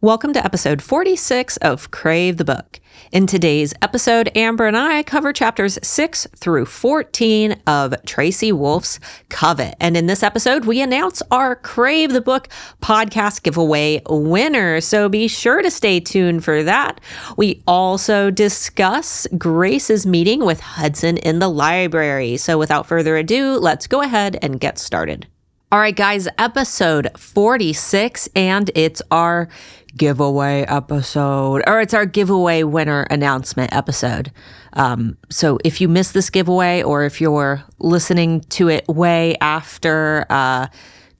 Welcome to episode 46 of Crave the Book. In today's episode, Amber and I cover chapters 6 through 14 of Tracy Wolff's Covet. And in this episode, we announce our Crave the Book podcast giveaway winner. So be sure to stay tuned for that. We also discuss Grace's meeting with Hudson in the library. So without further ado, let's go ahead and get started. All right, guys, episode 46, and it's our giveaway episode, or it's our giveaway winner announcement episode. Um, so if you missed this giveaway, or if you're listening to it way after uh,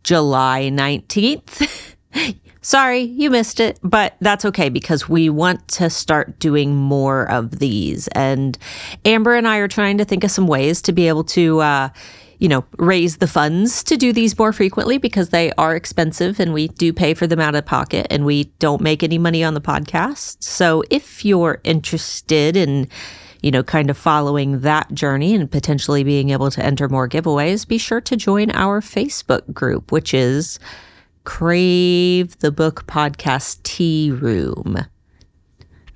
July 19th, sorry, you missed it, but that's okay because we want to start doing more of these. And Amber and I are trying to think of some ways to be able to. Uh, you know, raise the funds to do these more frequently because they are expensive and we do pay for them out of pocket and we don't make any money on the podcast. So if you're interested in, you know, kind of following that journey and potentially being able to enter more giveaways, be sure to join our Facebook group, which is Crave the Book Podcast Tea Room.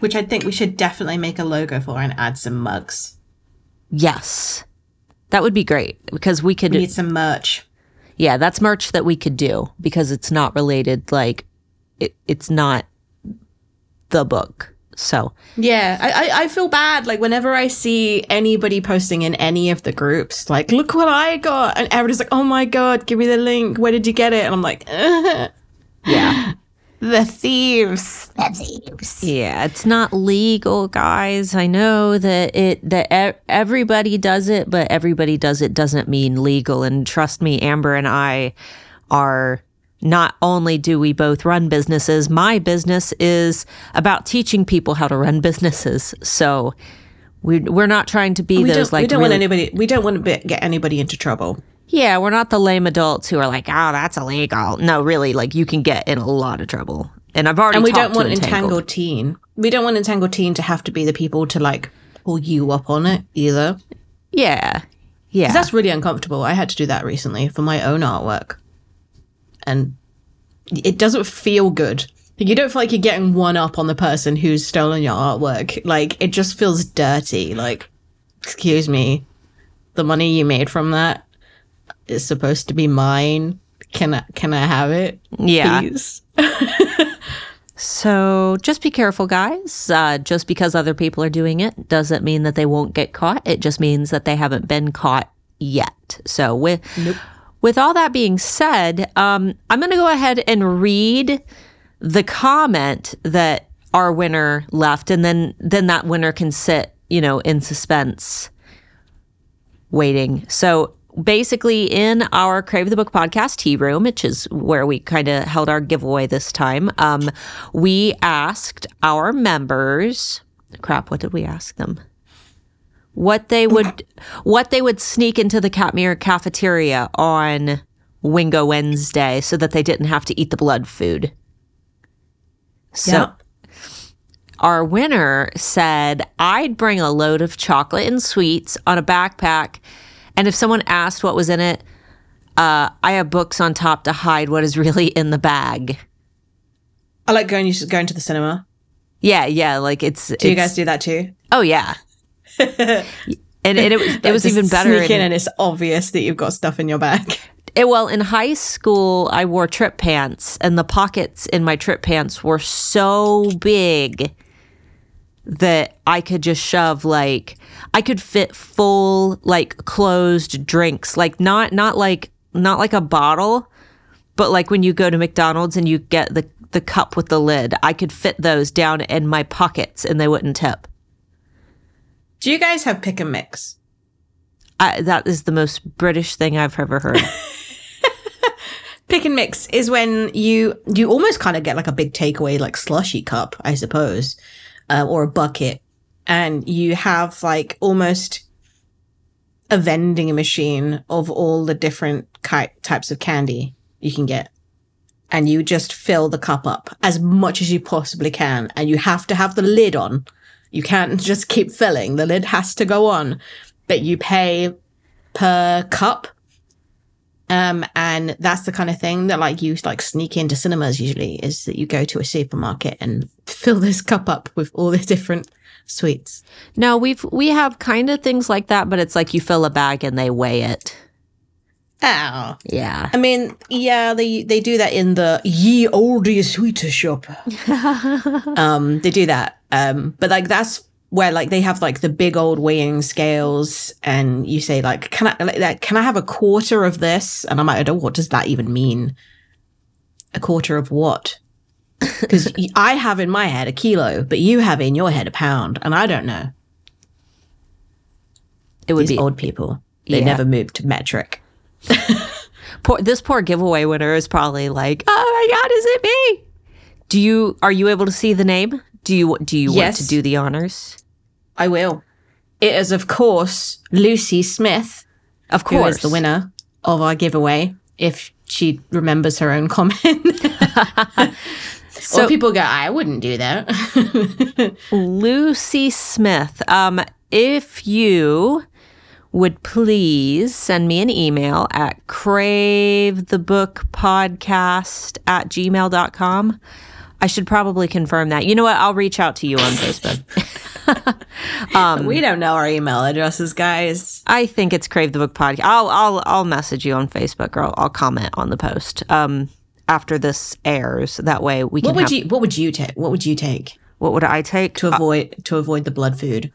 Which I think we should definitely make a logo for and add some mugs. Yes. That would be great because we could We need some merch. Yeah, that's merch that we could do because it's not related like it, it's not the book. So Yeah, I, I I feel bad like whenever I see anybody posting in any of the groups, like look what I got, and everybody's like, oh my god, give me the link. Where did you get it? And I'm like, yeah. The thieves, the thieves. Yeah, it's not legal, guys. I know that it that e- everybody does it, but everybody does it doesn't mean legal. And trust me, Amber and I are not only do we both run businesses, my business is about teaching people how to run businesses. So we we're not trying to be We those don't, like we don't really, want anybody. We don't want to be, get anybody into trouble. Yeah, we're not the lame adults who are like, "Oh, that's illegal." No, really, like you can get in a lot of trouble. And I've already And we don't want Entangled. entangled teen. We don't want entangled teen to have to be the people to like pull you up on it either. Yeah, yeah, that's really uncomfortable. I had to do that recently for my own artwork. And it doesn't feel good. You don't feel like you're getting one up on the person who's stolen your artwork. Like, it just feels dirty. Like, excuse me, the money you made from that is supposed to be mine. Can I, can I have it? yeah. Please? So just be careful, guys. Uh, just because other people are doing it doesn't mean that they won't get caught. It just means that they haven't been caught yet. So with with all that being said, um, I'm going to go ahead and read the comment that our winner left, and then then that winner can sit, you know, in suspense, waiting. So basically in our Crave the Book podcast tea room, which is where we kind of held our giveaway this time, um, we asked our members, crap, what did we ask them? What they would, what they would sneak into the Katmere cafeteria on Wingo Wednesday so that they didn't have to eat the blood food. So Yeah. our winner said, I'd bring a load of chocolate and sweets on a backpack. And if someone asked what was in it, uh, I have books on top to hide what is really in the bag. I like going, going to the cinema. Yeah, yeah, like it's. Do you guys do that too? Oh yeah. and, and it was it was even better. Sneak in in- and it's obvious that you've got stuff in your bag. it- well, in high school, I wore trip pants, and the pockets in my trip pants were so big that I could just shove like I could fit full like closed drinks, like not not like not like a bottle, but like when you go to McDonald's and you get the the cup with the lid, I could fit those down in my pockets and they wouldn't tip. Do you guys have pick and mix? I, that is the most British thing I've ever heard. Pick and mix is when you you almost kind of get like a big takeaway, like slushy cup, I suppose, uh, or a bucket, and you have like almost a vending machine of all the different ki- types of candy you can get. And you just fill the cup up as much as you possibly can. And you have to have the lid on. You can't just keep filling. The lid has to go on. But you pay per cup Um, and that's the kind of thing that like you like sneak into cinemas usually is that you go to a supermarket and fill this cup up with all the different sweets. No, we've we have kind of things like that, but it's like you fill a bag and they weigh it. Oh. Yeah. I mean, yeah, they they do that in the ye olde sweeter shop. um, they do that. Um, but like that's where like they have like the big old weighing scales, and you say like, "Can I like, can I have a quarter of this?" And I'm like, i don't what does that even mean? A quarter of what?" Because I have in my head a kilo, but you have in your head a pound, and I don't know. It would These be old people. They Yeah. never moved to metric. poor, this poor giveaway winner is probably like, "Oh my god, is it me?" Do you are you able to see the name? Do you do you want to do the honors? I will. It is, of course, Lucy Smith, Of course, is the winner of our giveaway, if she remembers her own comment. So or people go, I wouldn't do that. Lucy Smith, um, if you would please send me an email at crave the book podcast at gmail.com. I should probably confirm that. You know what? I'll reach out to you on Facebook. we don't know our email addresses, guys. I think it's Crave the Book Podcast. I'll I'll I'll message you on Facebook or I'll, I'll comment on the post um, after this airs. That way we can. What would have- you What would you take? What would you take What would I take? to avoid to avoid the blood food?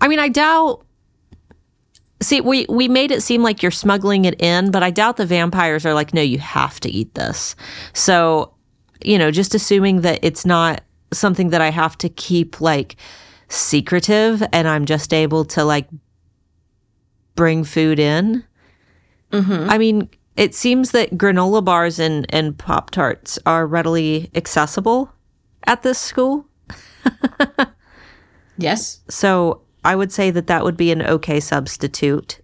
I mean, I doubt. See, we we made it seem like you're smuggling it in, but I doubt the vampires are like, no, you have to eat this. So, you know, just assuming that it's not something that I have to keep like secretive, and I'm just able to like bring food in. Mm-hmm. I mean, it seems that granola bars and and pop tarts are readily accessible at this school. Yes. So I would say that that would be an okay substitute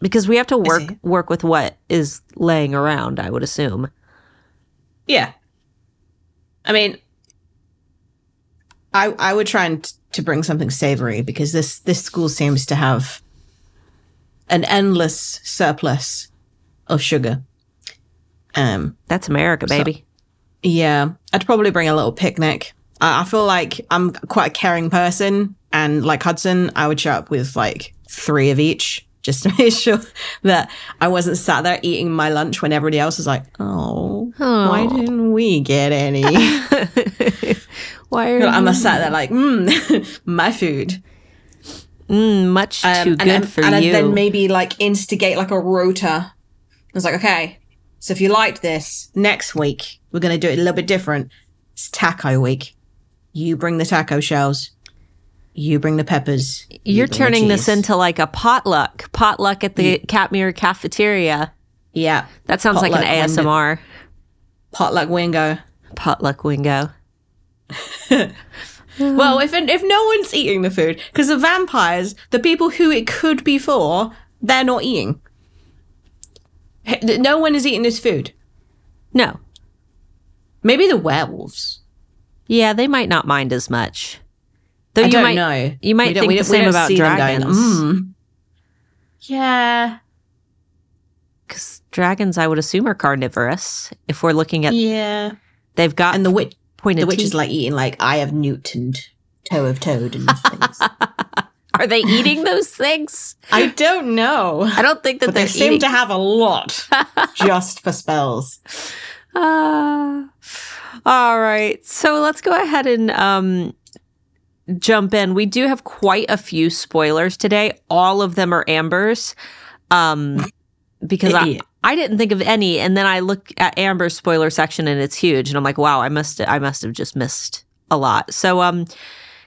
because we have to work work with what is laying around. I would assume. Yeah. I mean, I I would try and t- to bring something savory because this this school seems to have an endless surplus of sugar. Um, That's America, baby. yeah, I'd probably bring a little picnic. I, I feel like I'm quite a caring person, and like Hudson, I would show up with like three of each just to make sure that I wasn't sat there eating my lunch when everybody else was like, "Oh, why Oh. didn't we get any?" Why are I'm sat there like, mm, my food. mm, much too Um, good and, for and you? then maybe like instigate like a rota. I was like, okay, so if you liked this, next week we're gonna do it a little bit different. It's taco week. You bring the taco shells. You bring the peppers. you You're the turning this into like a potluck, potluck at the Katmere cafeteria. yeah That sounds like an Potluck. ASMR potluck wingo. potluck wingo. Well, if if no one's eating the food, because the vampires, the people who it could be for, they're not eating. No one is eating this food. No, Maybe the werewolves. yeah, they might not mind as much. Though I you don't might know. you might think the same about see them going, dragons. "Mm." Yeah, Because dragons, I would assume, are carnivorous. If we're looking at, yeah. they've got And the witch, pointed the witch teeth. is like eating like eye of newt and toe of toad and things. Are they eating those things? I don't know, I don't think that they seem eating. to have a lot just for spells. Ah. all right, so let's go ahead and um, jump in. We do have quite a few spoilers today. All of them are Amber's, um, because I, Idiot. I didn't think of any, and then I look at Amber's spoiler section and it's huge, and I'm like, wow, I must I must have just missed a lot. So, um,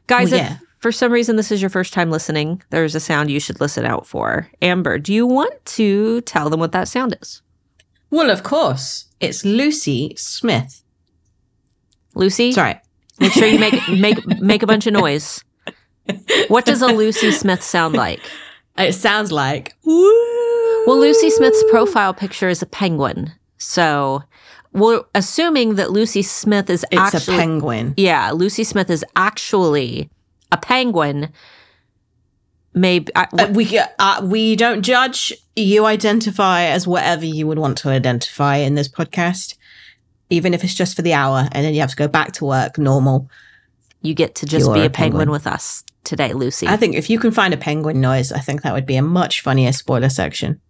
guys, Well, if for some reason this is your first time listening, there's a sound you should listen out for. Amber, do you want to tell them what that sound is? Well, of course, it's Lucy Smith. Lucy, Sorry, make sure you make make make a bunch of noise. What does a Lucy Smith sound like? it sounds like woo. Well, Lucy Smith's profile picture is a penguin, so we're assuming that Lucy Smith is It's actually a penguin. Yeah, Lucy Smith is actually a penguin maybe I, Uh, we uh, we don't judge. You identify as whatever you would want to identify in this podcast, even if it's just for the hour, and then you have to go back to work normal. you get to just be a a penguin, penguin. with us today, Lucy. I think if you can find a penguin noise, I think that would be a much funnier spoiler section.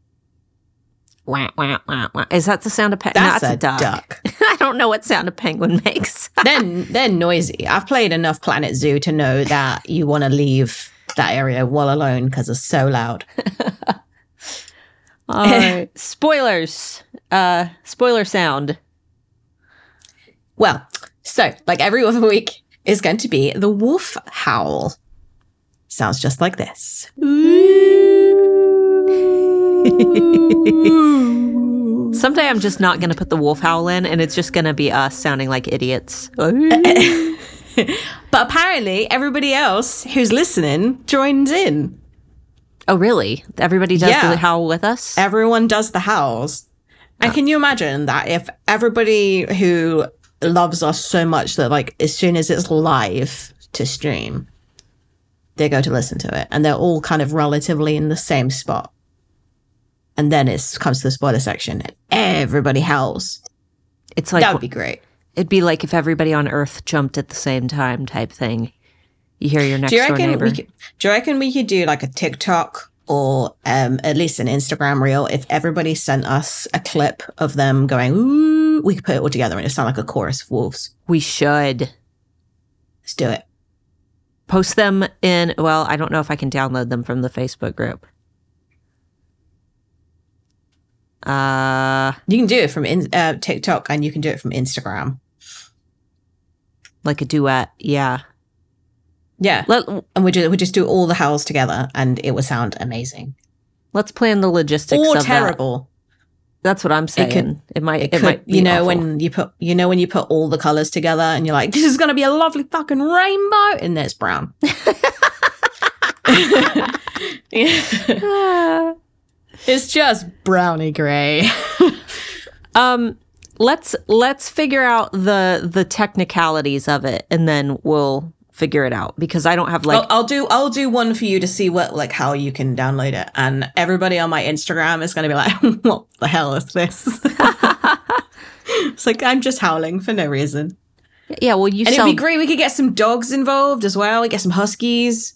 Wah, wah, wah, wah. Is that the sound of penguin? That's, That's a, a duck. duck. I don't know what sound a penguin makes. they're they're noisy. I've played enough Planet Zoo to know that you want to leave that area well alone because it's so loud. All right. Spoilers. Uh, spoiler sound. Well, so like every other week is going to be the wolf howl. Sounds just like this. Someday I'm just not going to put the wolf howl in, and it's just going to be us sounding like idiots. But apparently, everybody else who's listening joins in. oh, really? Everybody does Yeah. the howl with us? Everyone does the howls. And oh. can you imagine that if everybody who loves us so much that, like, as soon as it's live to stream, they go to listen to it and they're all kind of relatively in the same spot. And then it comes to the spoiler section and everybody howls. It's like that would be great. it'd be like if everybody on Earth jumped at the same time, type thing. You hear your next Do you door reckon neighbor. we could, do you reckon we could do like a TikTok or um, at least an Instagram reel if everybody sent us a clip of them going ooh we could put it all together and it sound like a chorus of wolves. we should Let's do it. post them in. Well, I don't know if I can download them from the Facebook group. Uh, You can do it from in, uh, TikTok and you can do it from Instagram. like a duet. Yeah. Yeah, Let and we just we just do all the howls together and it would sound amazing Let's plan the logistics or of that. terrible. That's what I'm saying. It, could- It, might. It, It, could, might. Be you know, awful. when you put you know when you put all the colors together and you're like, this is gonna be a lovely fucking rainbow, and there's brown. It's just browny gray. um, let's let's figure out the the technicalities of it, and then we'll figure it out because I don't have like. I'll, I'll do I'll do one for you to see what like how you can download it, and everybody on my Instagram is going to be like, "What the hell is this?" it's like I'm just howling for no reason, yeah. Well, you and it'd be great. We could get some dogs involved as well. We get some huskies.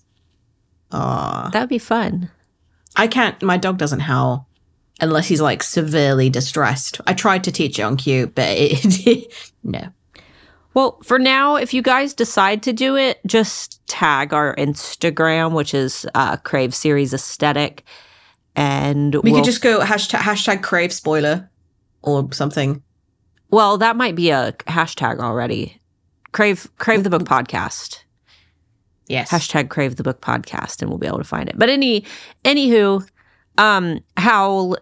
Aw, That'd be fun. I can't. My dog doesn't howl unless he's like severely distressed. I tried to teach it on cue, but it no. Well, for now, if you guys decide to do it, just tag our Instagram, which is uh, Crave Series Aesthetic, and We we'll, could just go hashtag hashtag crave spoiler or something. Well, that might be a hashtag already. Crave Crave the Book Podcast. Yes. Hashtag Crave the Book Podcast, and we'll be able to find it. But any anywho, um, Howl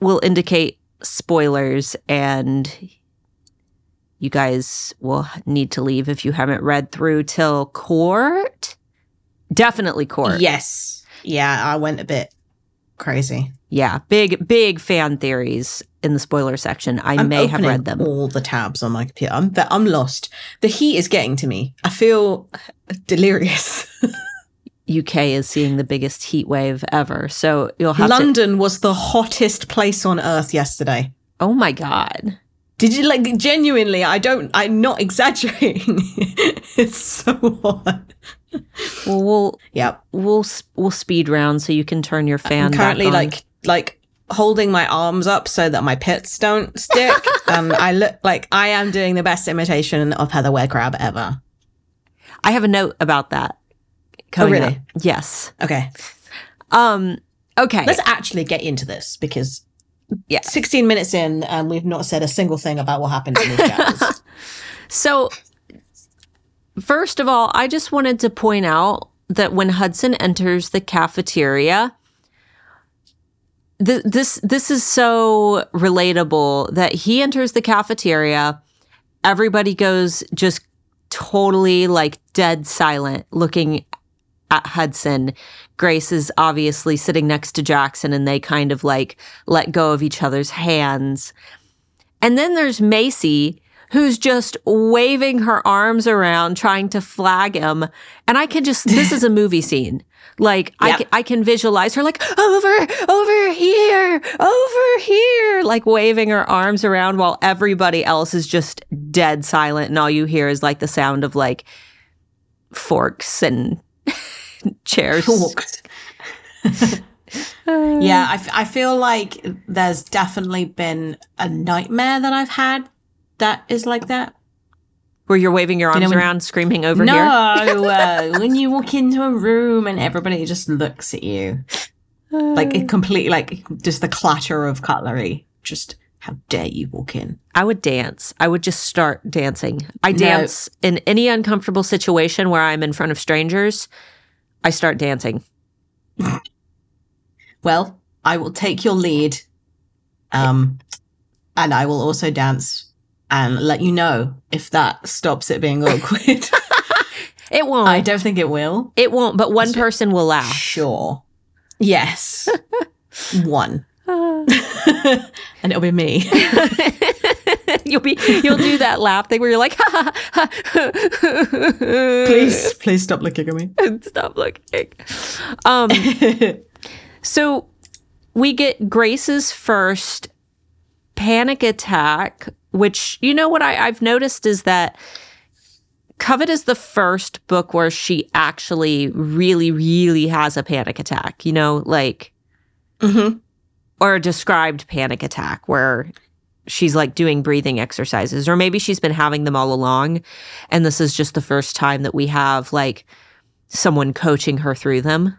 will indicate spoilers, and you guys will need to leave if you haven't read through till court. Definitely court. Yes. Yeah, I went a bit crazy. Yeah, big big fan theories in the spoiler section. I I'm may have read them. All the tabs on my computer. I'm I'm lost. The heat is getting to me. I feel delirious. UK is seeing the biggest heat wave ever. So you'll have to London was the hottest place on earth yesterday. Oh my god. Did you like genuinely? I don't. I'm not exaggerating. it's so hot. Well, we'll Yep. we'll we'll speed round so you can turn your fan. I'm currently like like holding my arms up so that my pits don't stick. um, I look like I am doing the best imitation of Heather Ware Crab ever. I have a note about that. coming really? up. Yes. Okay, Um. Okay. let's actually get into this because Yeah. 16 minutes in and we've not said a single thing about what happened in these chapters. So, first of all, I just wanted to point out that when Hudson enters the cafeteria, th- this this is so relatable that he enters the cafeteria, everybody goes just totally like dead silent, looking at Hudson. Grace is obviously sitting next to Jackson, and they kind of like let go of each other's hands. And then there's Macy, who's just waving her arms around trying to flag him. And I can just, this is a movie scene. Like I, Yep. ca- I can visualize her like over, over here, over here, like waving her arms around while everybody else is just dead silent. And all you hear is like the sound of like forks and chairs. Talked. yeah, I, f- I feel like there's definitely been a nightmare that I've had that is like that. Where you're waving your You know arms when- around, screaming over no, here. uh, when you walk into a room and everybody just looks at you, like it completely, like just the clatter of cutlery. Just how dare you walk in? I would dance. I would just start dancing. I No. dance in any uncomfortable situation where I'm in front of strangers. I start dancing. Well, I will take your lead, um, and I will also dance and let you know if that stops it being awkward. It won't. I don't think it will. it won't, but one person will laugh. Sure. Yes. One. and it'll be me. you'll be you'll do that laugh thing where you're like, ha, ha, ha. please, please stop looking at me. stop looking. Um, so we get Grace's first panic attack, which you know what I, I've noticed is that Covet is the first book where she actually really, really has a panic attack, you know, like hmm or a described panic attack where she's like doing breathing exercises or maybe she's been having them all along and this is just the first time that we have like someone coaching her through them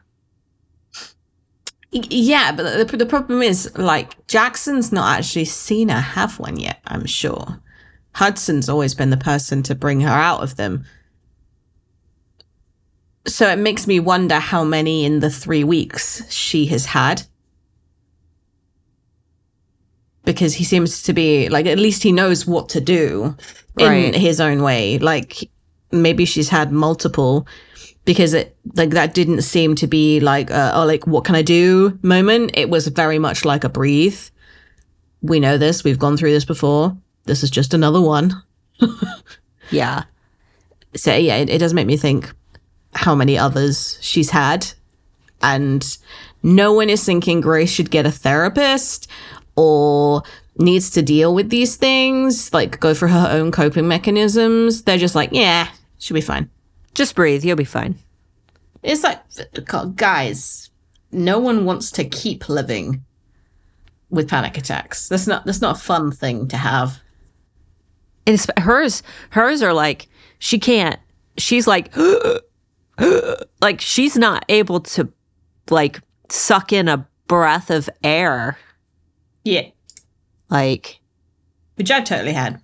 Yeah, but the, the problem is, like, Jackson's not actually seen her have one yet, I'm sure. Hudson's always been the person to bring her out of them. So it makes me wonder how many in the three weeks she has had. Because he seems to be, like, at least he knows what to do in Right. his own way. Like, maybe she's had multiple because it like that didn't seem to be like a, oh like what can i do moment. It was very much like a breathe. We know this. We've gone through this before. This is just another one. Yeah. So yeah it, it does make me think how many others she's had. And no one is thinking grace should get a therapist or needs to deal with these things like go for her own coping mechanisms they're just like yeah she'll be fine just breathe you'll be fine It's like, guys, no one wants to keep living with panic attacks. That's not that's not a fun thing to have. and it's, hers hers are like she can't she's like like she's not able to like suck in a breath of air Yeah, like which I've totally had.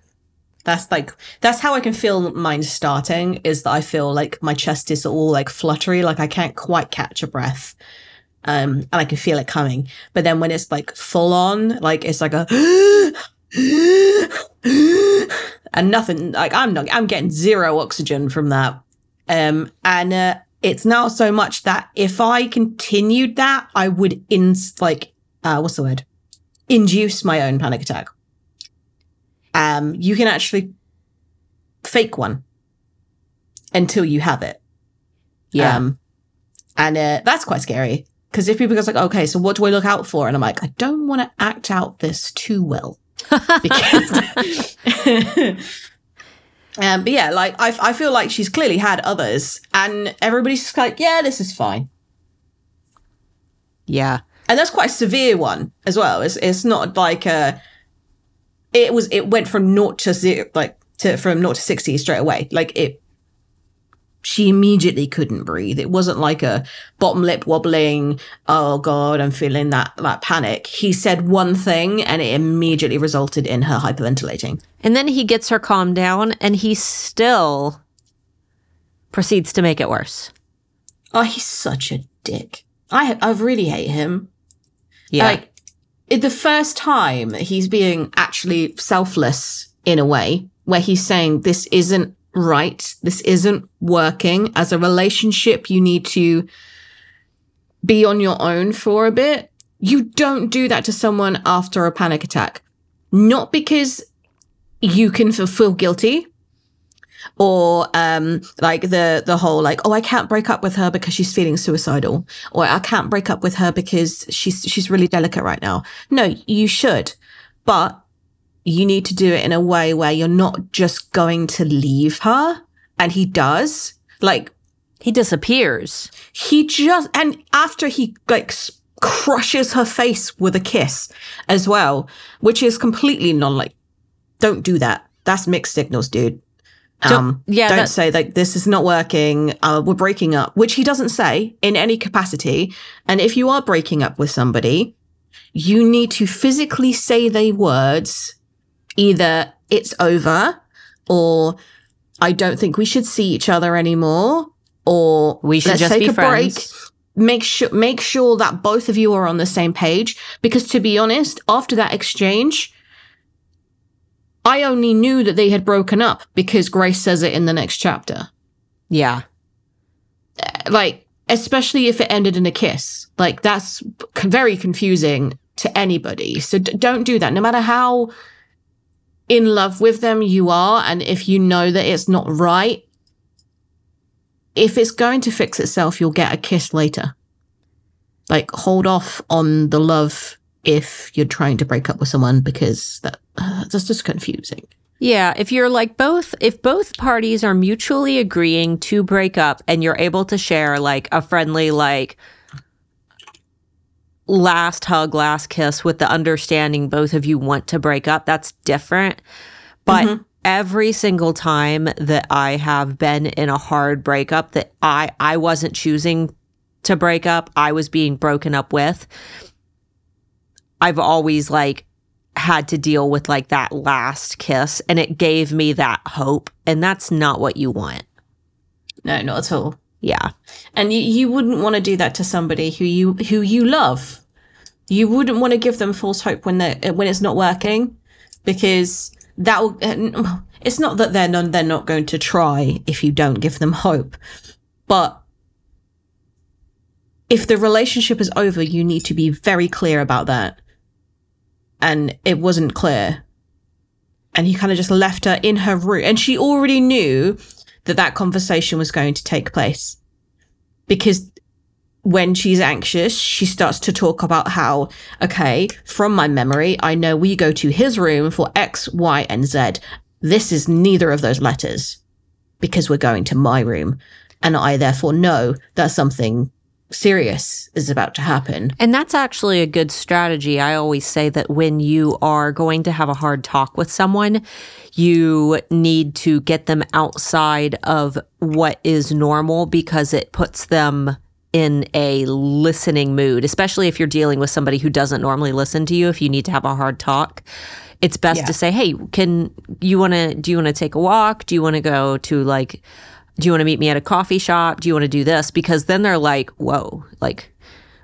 That's like that's how I can feel mine starting. Is that I feel like my chest is all like fluttery, like I can't quite catch a breath, um, and I can feel it coming. But then when it's like full on, like it's like a and nothing like I'm not I'm getting zero oxygen from that. Um and uh, it's now so much that if I continued that, I would in like uh what's the word? Induce my own panic attack. Um you can actually fake one until you have it. yeah Um, and uh, that's quite scary because if people go like, okay, so what do I look out for? And I'm like, I don't want to act out this too well. because um but yeah like I, I feel like she's clearly had others and everybody's just like yeah this is fine yeah and that's quite a severe one as well. It's it's not like a it was it went from naught to zero like to from naught to 60 straight away. Like it she immediately couldn't breathe. It wasn't like a bottom lip wobbling oh god i'm feeling that that panic. He said one thing and it immediately resulted in her hyperventilating. And then he gets her calmed down and he still proceeds to make it worse. oh he's such a dick. I i really hate him Yeah. Like the first time he's being actually selfless in a way where he's saying this isn't right, this isn't working as a relationship. You need to be on your own for a bit. You don't do that to someone after a panic attack. Not because you can feel guilty or um like the the whole like oh i can't break up with her because she's feeling suicidal. Or i can't break up with her because she's she's really delicate right now. No you should but you need to do it in a way where you're not just going to leave her and he does like He disappears. he just and after he like crushes her face with a kiss as well which is completely non like don't do that. That's mixed signals dude Don't- um yeah, don't that- say like this is not working uh we're breaking up which he doesn't say in any capacity and if you are breaking up with somebody you need to physically say the words either it's over or I don't think we should see each other anymore or We should just take be a break. friends. Make sure make sure that both of you are on the same page because to be honest, after that exchange I only knew that they had broken up because Grace says it in the next chapter. Yeah. Uh, like especially if it ended in a kiss. Like that's very confusing to anybody. So d- don't do that no matter how in love with them you are and if you know that it's not right if it's going to fix itself you'll get a kiss later like hold off on the love if you're trying to break up with someone because that uh, that's just confusing Yeah, if you're like both if both parties are mutually agreeing to break up and you're able to share like a friendly like last hug, last kiss with the understanding both of you want to break up, that's different. But Mhm. every single time that I have been in a hard breakup that I I wasn't choosing to break up, I was being broken up with. I've always like had to deal with like that last kiss and it gave me that hope and that's not what you want. no not at all Yeah. and you, you wouldn't want to do that to somebody who you who you love you wouldn't want to give them false hope when they when it's not working because that will uh, it's not that they're not they're not going to try if you don't give them hope but if the relationship is over you need to be very clear about that and it wasn't clear and he kind of just left her in her room and she already knew that that conversation was going to take place because when she's anxious, she starts to talk about how, okay, from my memory, I know we go to his room for X, Y, and Z. This is neither of those letters because we're going to my room. And I therefore know that something serious is about to happen. And that's actually a good strategy. I always say that when you are going to have a hard talk with someone, you need to get them outside of what is normal because it puts them in a listening mood, especially if you're dealing with somebody who doesn't normally listen to you. If you need to have a hard talk, it's best Yeah. to say, "Hey, can you want to do you want to take a walk? Do you want to go to like do you want to meet me at a coffee shop? Do you want to do this?" Because then they're like, "Whoa, like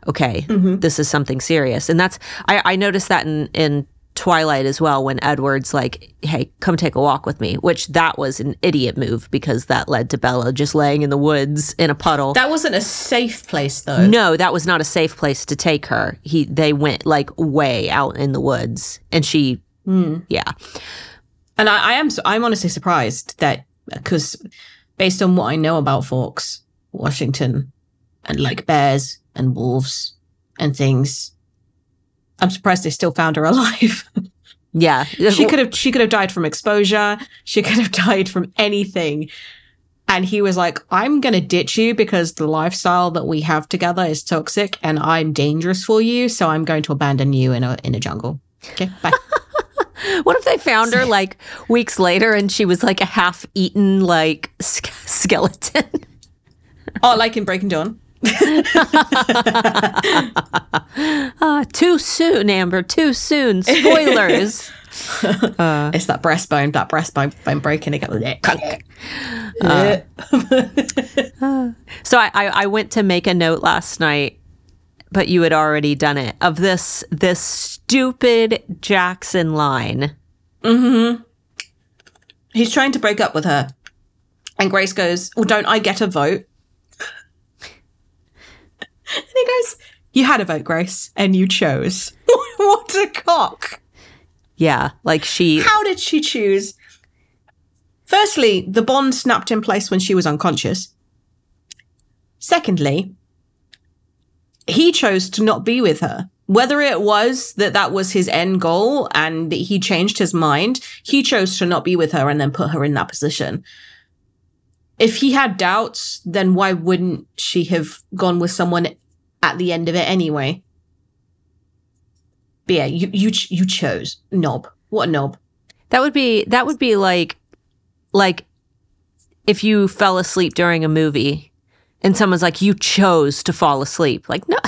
okay, mm-hmm. this is something serious." And that's I I noticed that in in Twilight as well when Edward's like, "Hey, come take a walk with me," which that was an idiot move because that led to Bella just laying in the woods in a puddle. That wasn't a safe place, though. no, that was not a safe place to take her. He they went like way out in the woods and she hmm. yeah. And I, I am, I'm honestly surprised that because based on what I know about Forks, Washington, and like bears and wolves and things, I'm surprised they still found her alive. Yeah. she could have, she could have died from exposure. She could have died from anything. And he was like, I'm going to ditch you because the lifestyle that we have together is toxic and I'm dangerous for you. So I'm going to abandon you in a, in a jungle. Okay. Bye. What if they found her like weeks later and she was like a half eaten like sk- skeleton? oh, like in Breaking Dawn. Ah, too soon, Amber. Too soon. Spoilers. Uh. It's that breastbone, that breastbone bone breaking again. Uh. Uh. so I, I, I went to make a note last night, but you had already done it of this this stupid Jackson line. Mm-hmm. He's trying to break up with her. And Grace goes, Well, don't I get a vote? and he goes, You had a vote, Grace, and you chose. what a cock. Yeah, like she. How did she choose? Firstly, the bond snapped in place when she was unconscious. Secondly, he chose to not be with her. Whether it was that that was his end goal and he changed his mind, he chose to not be with her and then put her in that position. If he had doubts, then why wouldn't she have gone with someone at the end of it anyway? But yeah, you you you chose knob. What a knob. That would be that would be like like if you fell asleep during a movie and someone's like you chose to fall asleep. Like no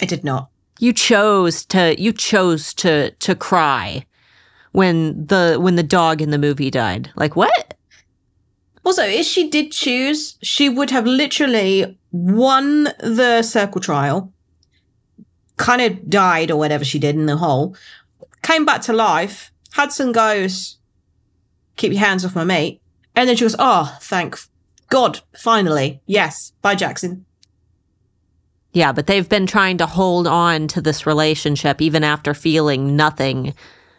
I did not. You chose to you chose to to cry when the when the dog in the movie died. Like what? Also, if she did choose, she would have literally won the circle trial, kind of died or whatever she did in the hole, came back to life. Hudson goes, Keep your hands off my mate. And then she goes, Oh, thank God, finally. Yes, bye, Jackson. Yeah, but they've been trying to hold on to this relationship even after feeling nothing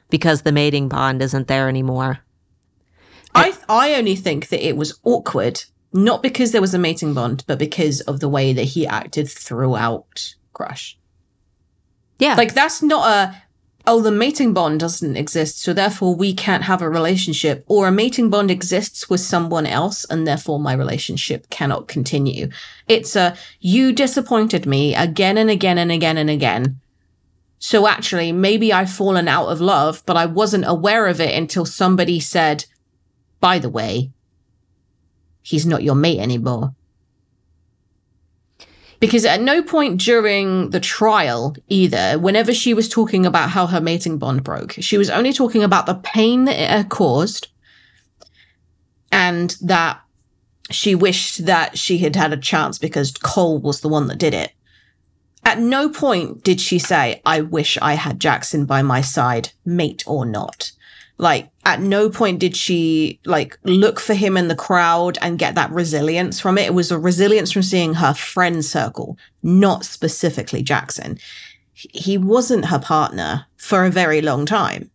because the mating bond isn't there anymore. I I only think that it was awkward, not because there was a mating bond, but because of the way that he acted throughout Crush. Yeah. Like that's not a oh the mating bond doesn't exist, so therefore we can't have a relationship, or a mating bond exists with someone else, and therefore my relationship cannot continue. It's a you disappointed me again and again and again and again. So actually, maybe I've fallen out of love, but I wasn't aware of it until somebody said, by the way, he's not your mate anymore. Because at no point during the trial, either, whenever she was talking about how her mating bond broke, she was only talking about the pain that it caused and that she wished that she had had a chance because Cole was the one that did it. At no point did she say, I wish I had Jackson by my side, mate or not. Like, at no point did she, like, look for him in the crowd and get that resilience from it. It was a resilience from seeing her friend circle, not specifically Jackson. He wasn't her partner for a very long time.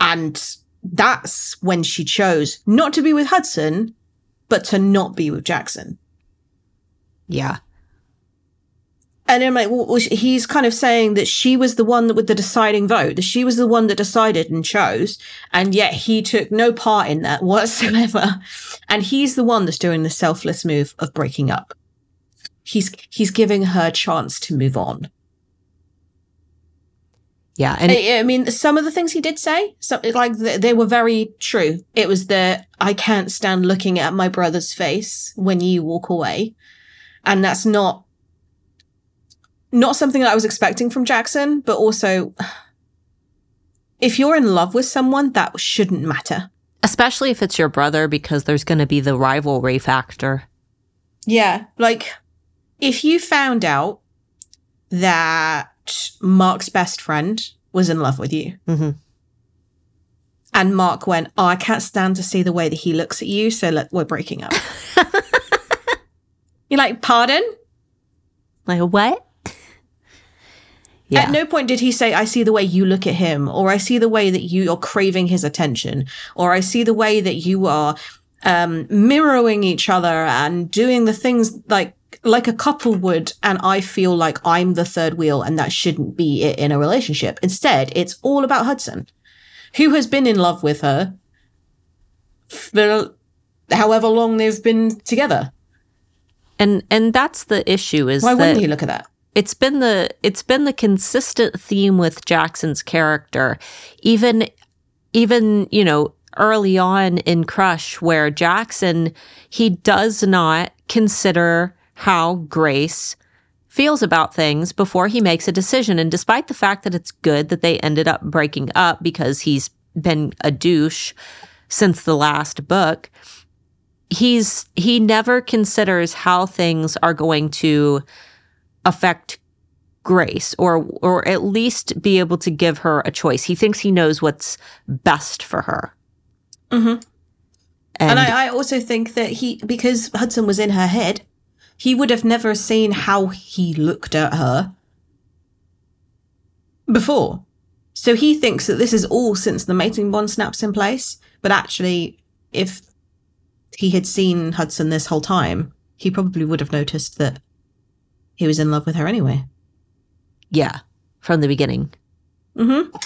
And that's when she chose not to be with Hudson, but to not be with Jackson. Yeah. And I'm like, well, he's kind of saying that she was the one with the deciding vote, that she was the one that decided and chose, and yet he took no part in that whatsoever. And he's the one that's doing the selfless move of breaking up. He's he's giving her a chance to move on. Yeah, and I, I mean, some of the things he did say, something like they were very true. It was the I can't stand looking at my brother's face when you walk away, and that's not not something that I was expecting from Jackson, but also if you're in love with someone, that shouldn't matter. Especially if it's your brother, because there's going to be the rivalry factor. Yeah. Like, if you found out that Mark's best friend was in love with you, mm-hmm. and Mark went, Oh, I can't stand to see the way that he looks at you, so let, we're breaking up. You're like, Pardon? Like, what? Yeah. At no point did he say, I see the way you look at him, or I see the way that you are craving his attention, or I see the way that you are um, mirroring each other and doing the things like like a couple would and i feel like i'm the third wheel and that shouldn't be it in a relationship. Instead it's all about hudson who has been in love with her for however long they've been together. And and that's the issue is why wouldn't he look at that it's been the it's been the consistent theme with Jackson's character. Even even you know early on in Crush where Jackson he does not consider how Grace feels about things before he makes a decision. And despite the fact that it's good that they ended up breaking up because he's been a douche since the last book he's he never considers how things are going to affect Grace or or at least be able to give her a choice. He thinks he knows what's best for her. Mm-hmm. And, and I, I also think that he because Hudson was in her head, he would have never seen how he looked at her before. So he thinks that this is all since the mating bond snaps in place. But actually, if he had seen Hudson this whole time, he probably would have noticed that he was in love with her anyway. Yeah, from the beginning. Mm-hmm.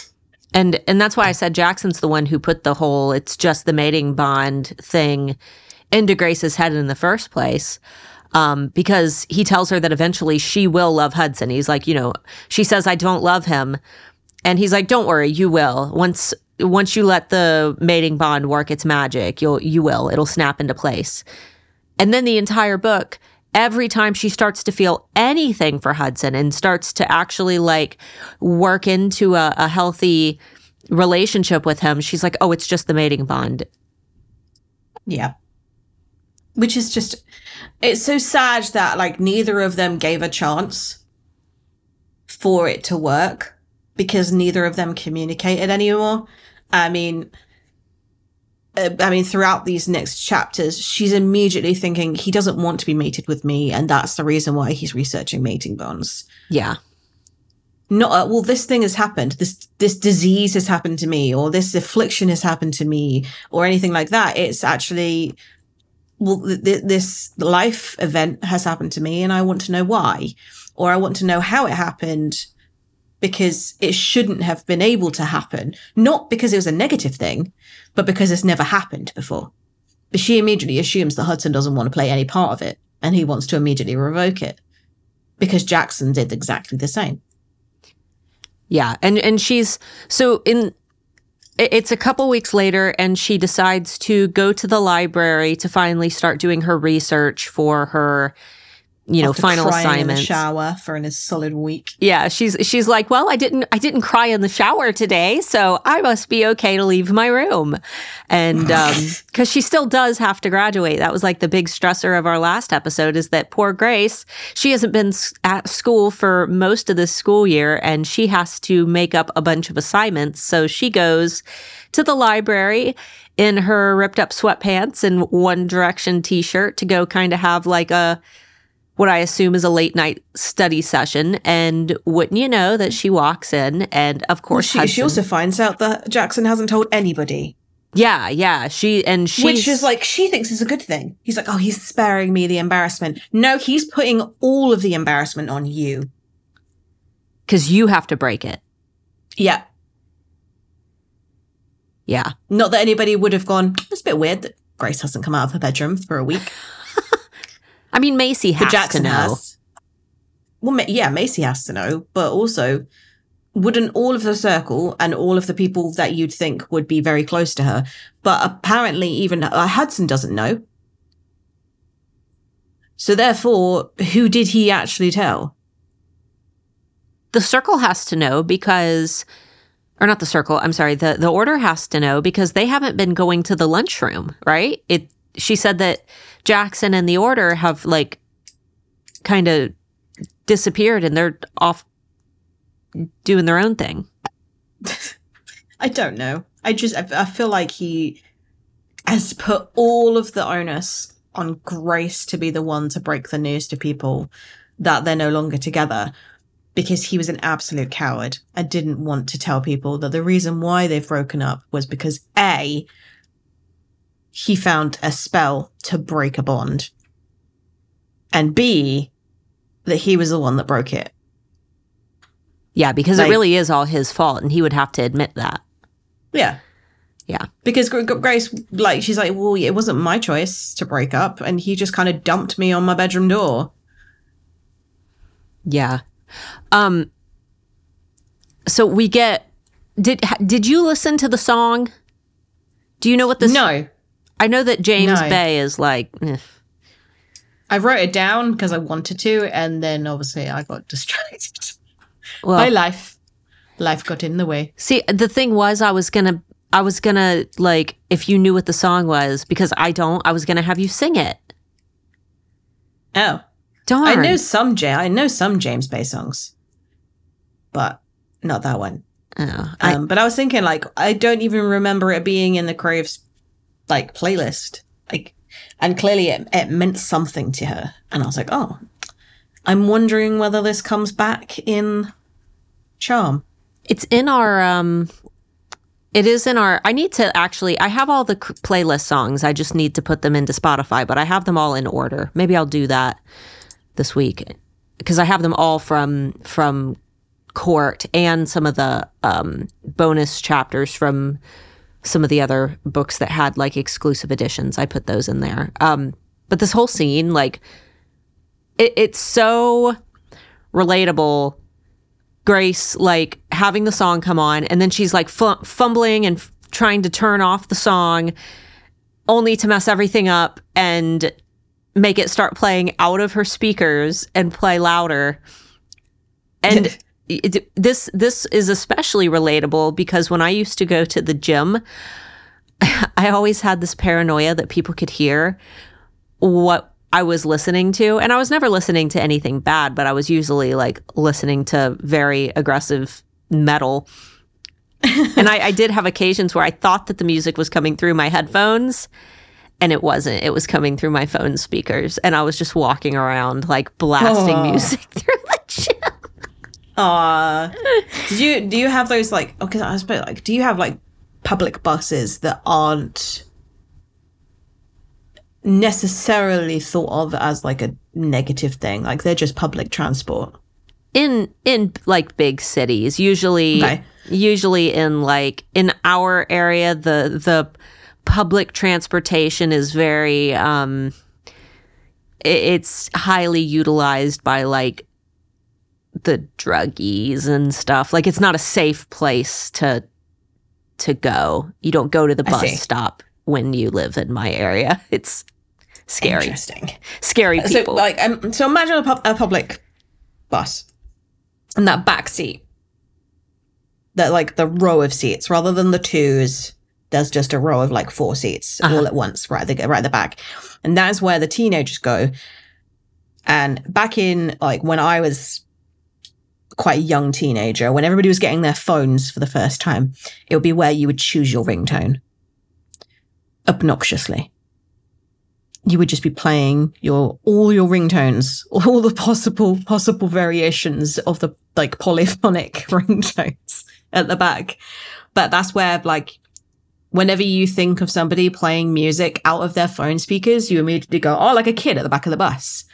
And and that's why I said Jackson's the one who put the whole it's just the mating bond thing into Grace's head in the first place. Um, because he tells her that eventually she will love Hudson. He's like, you know, she says, I don't love him. And he's like, don't worry, you will. Once once you let the mating bond work its magic, you'll you will. It'll snap into place. And then the entire book, every time she starts to feel anything for Hudson and starts to actually like work into a, a healthy relationship with him, she's like, oh, it's just the mating bond. Yeah. Which is just, it's so sad that like neither of them gave a chance for it to work because neither of them communicated anymore. I mean, uh, I mean, throughout these next chapters, she's immediately thinking he doesn't want to be mated with me, and that's the reason why he's researching mating bonds. Yeah. Not uh, well. This thing has happened. This this disease has happened to me, or this affliction has happened to me, or anything like that. It's actually well, th- this life event has happened to me, and I want to know why, or I want to know how it happened, because it shouldn't have been able to happen. Not because it was a negative thing, but because it's never happened before. But she immediately assumes that Hudson doesn't want to play any part of it and he wants to immediately revoke it because Jackson did exactly the same. Yeah, and and she's so in it's a couple weeks later and she decides to go to the library to finally start doing her research for her you know, final in assignment. shower for an solid week. Yeah, she's she's like, "Well, I didn't I didn't cry in the shower today, so I must be okay to leave my room." And um cuz she still does have to graduate. That was like the big stressor of our last episode is that poor Grace, she hasn't been at school for most of this school year and she has to make up a bunch of assignments. So she goes to the library in her ripped up sweatpants and One Direction t-shirt to go kind of have like a what I assume is a late night study session. And wouldn't you know that she walks in, and of course, She, she Hudson- also finds out that Jackson hasn't told anybody, yeah, yeah, she and she, which is like she thinks is a good thing. He's like, "Oh, he's sparing me the embarrassment." No, he's putting all of the embarrassment on you. because you have to break it. Yeah, Yeah, not that anybody would have gone. It's a bit weird that Grace hasn't come out of her bedroom for a week. I mean Macy has Jackson to know. has. Well, yeah, Macy has to know, but also, wouldn't all of the circle and all of the people that you'd think would be very close to her, but apparently even uh, Hudson doesn't know. So therefore, who did he actually tell? The circle has to know because, or not the circle. I'm sorry. the The order has to know because they haven't been going to the lunchroom, right? It. She said that Jackson and the order have like kind of disappeared and they're off doing their own thing. I don't know. I just I, feel like he has put all of the onus on Grace to be the one to break the news to people that they're no longer together because he was an absolute coward and didn't want to tell people that the reason why they've broken up was because A he found a spell to break a bond and B that he was the one that broke it. Yeah, because Like- it really is all his fault, and he would have to admit that. Yeah. Yeah. Because Gr- Gr- Grace, like, she's like, well, it wasn't my choice to break up, and he just kind of dumped me on my bedroom door. Yeah. Um. So we get. Did did you listen to the song? Do you know what this? no, I know that James No. Bay is like. eh. I wrote it down because I wanted to, and then obviously I got distracted Well, by life. Life got in the way. see, the thing was, I was gonna, I was gonna like, if you knew what the song was, because I don't, I was gonna have you sing it. Oh, Darn. I know some J. I know some James Bay songs, but not that one. Oh, I, Um, but I was thinking, like, I don't even remember it being in the Craves like playlist. Like, and clearly it, it meant something to her. And I was like, oh, I'm wondering whether this comes back in Charm. It's in our um it is in our I need to actually I have all the playlist songs. I just need to put them into Spotify, but I have them all in order. Maybe I'll do that this week because I have them all from from court and some of the um bonus chapters from some of the other books that had like exclusive editions. I put those in there. Um but this whole scene like it, it's so relatable Grace like having the song come on, and then she's like fu- fumbling and f- trying to turn off the song, only to mess everything up and make it start playing out of her speakers and play louder. And it, this this is especially relatable because when I used to go to the gym, I always had this paranoia that people could hear what I was listening to. And I was never listening to anything bad, but I was usually like listening to very aggressive metal. and I, I did have occasions where I thought that the music was coming through my headphones and it wasn't. It was coming through my phone speakers. And I was just walking around like blasting Oh. music through the gym. Uh did you do you have those like okay I suppose like do you have like public buses that aren't necessarily thought of as like a negative thing? Like they're just public transport. In in like big cities. Usually Okay. usually in like in our area the the public transportation is very um it's highly utilized by like the druggies and stuff. Like it's not a safe place to to go. You don't go to the bus stop when you live in my area. It's scary. Interesting. Scary so people. like um, so imagine a, pub- a public bus and that back seat that like the row of seats rather than the twos there's just a row of like four seats Uh-huh. all at once right at the right at the back. And that's where the teenagers go. And back in like when i was quite a young teenager when everybody was getting their phones for the first time it would be where you would choose your ringtone obnoxiously you would just be playing your all your ringtones, all the possible possible variations of the like polyphonic ringtones at the back. But that's where like whenever you think of somebody playing music out of their phone speakers, you immediately go, "Oh, like a kid at the back of the bus."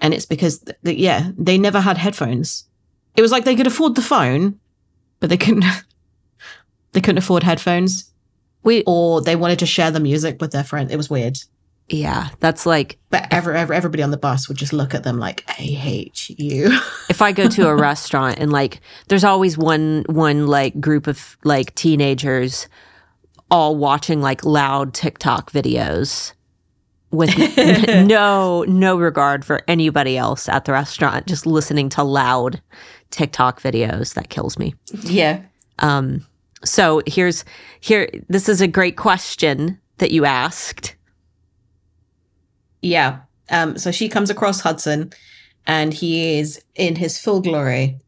And it's because th- yeah, they never had headphones. It was like they could afford the phone, but they couldn't they couldn't afford headphones we or they wanted to share the music with their friend. It was weird. yeah that's like But every, every, everybody on the bus would just look at them like, I hate you. if I go to a restaurant and like there's always one one like group of like teenagers all watching like loud TikTok videos with no no regard for anybody else at the restaurant just listening to loud TikTok videos that kills me. yeah. Um so here's here this is a great question that you asked. Yeah. Um, so she comes across Hudson and he is in his full glory.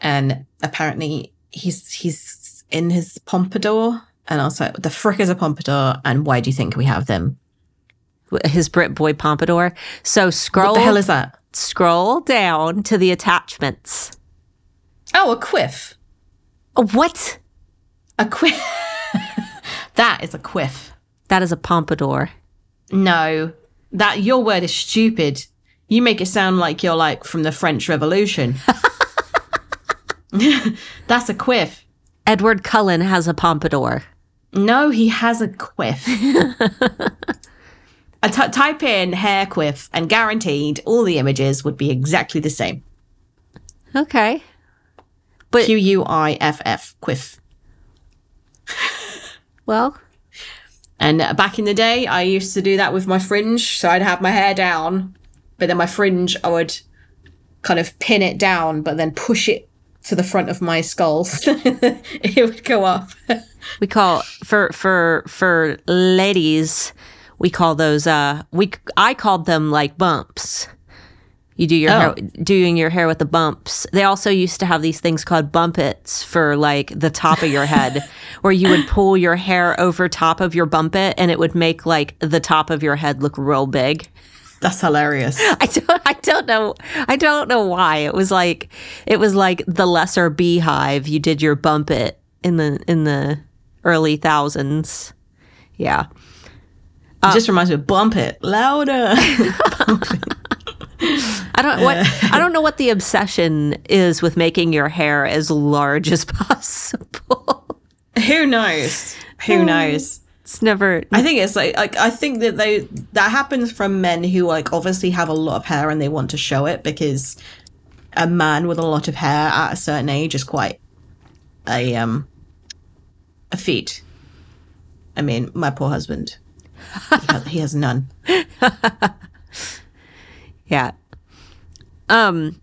And apparently he's he's in his pompadour. And I was like, the frick is a pompadour? And why do you think we have them? His Brit boy pompadour. So scroll What the hell is that? scroll down to the attachments. Oh, a quiff. Oh, what? A quiff. that is a quiff. That is a pompadour. No, that your word is stupid. You make it sound like you're like from the French Revolution. That's a quiff. Edward Cullen has a pompadour. No, he has a quiff. I t- type in hair quiff, and guaranteed all the images would be exactly the same. Okay. But Q U I F F quiff. well, And back in the day, I used to do that with my fringe. So I'd have my hair down, but then my fringe, I would kind of pin it down, but then push it to the front of my skull. it would go up. We call for for for ladies, we call those uh we I called them like bumps. You do your Oh. hair doing your hair with the bumps. They also used to have these things called Bumpits for like the top of your head where you would pull your hair over top of your Bumpit and it would make like the top of your head look real big. That's hilarious. I don't I don't know I don't know why. It was like it was like the lesser beehive. You did your bump it in the in the early thousands. Yeah. It just reminds me of bump it louder. I don't what I don't know what the obsession is with making your hair as large as possible. Who knows? Who knows? It's never I think it's like like I think that they that happens from men who like obviously have a lot of hair and they want to show it because a man with a lot of hair at a certain age is quite a um a feat. I mean, my poor husband. He has, he has none. yeah. Um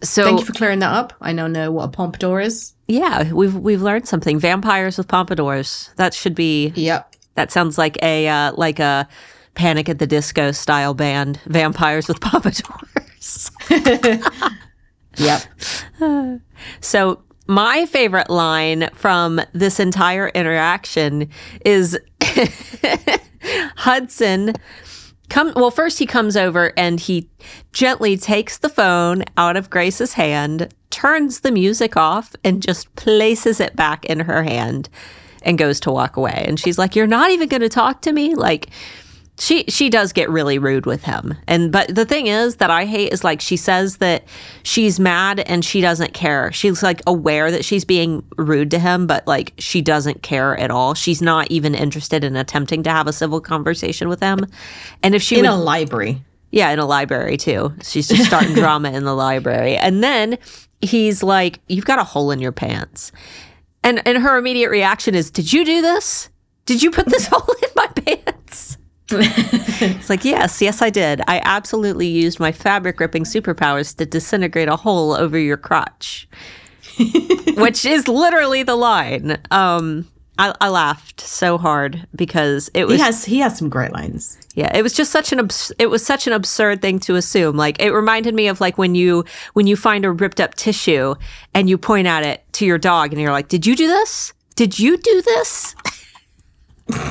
so Thank you for clearing that up. I now know what a pompadour is. yeah, we've we've learned something. Vampires with pompadours. That should be Yep. That sounds like a uh, like a Panic at the Disco style band. Vampires with pompadours. Yep. so my favorite line from this entire interaction is Hudson come well first he comes over and he gently takes the phone out of Grace's hand, turns the music off and just places it back in her hand and goes to walk away. And she's like, "You're not even going to talk to me?" Like she she does get really rude with him. And but the thing is that I hate is like she says that she's mad and she doesn't care. She's like aware that she's being rude to him, but like she doesn't care at all. She's not even interested in attempting to have a civil conversation with him. And if she In would, a library. yeah, in a library too. She's just starting drama in the library. And then he's like, You've got a hole in your pants. And and her immediate reaction is, Did you do this? Did you put this hole in my pants? It's like, yes, yes, I did. I absolutely used my fabric ripping superpowers to disintegrate a hole over your crotch, which is literally the line. Um, I, I laughed so hard because it was He has he has some great lines. yeah, it was just such an abs- it was such an absurd thing to assume. Like it reminded me of like when you when you find a ripped up tissue and you point at it to your dog and you're like, "Did you do this? Did you do this?"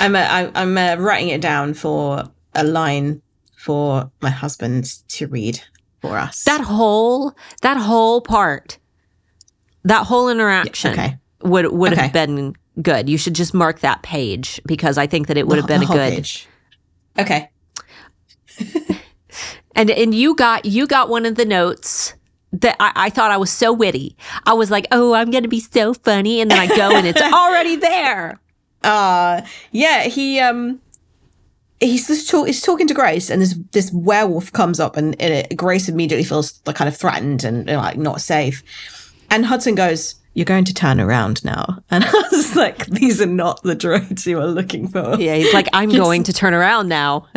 I'm uh, I, I'm uh, writing it down for a line for my husband to read for us. That whole that whole part, that whole interaction okay. would would have been good. You should just mark that page because I think that it would have been a good. page. Okay. And and you got you got one of the notes that I, I thought I was so witty. I was like, oh, I'm gonna be so funny, and then I go and it's already there. Uh yeah, he um he's just talk, he's talking to Grace and this this werewolf comes up and, and it, Grace immediately feels like kind of threatened and, and, like not safe. And Hudson goes, You're going to turn around now. And I was like, These are not the droids you are looking for. Yeah, he's like, I'm going to turn around now.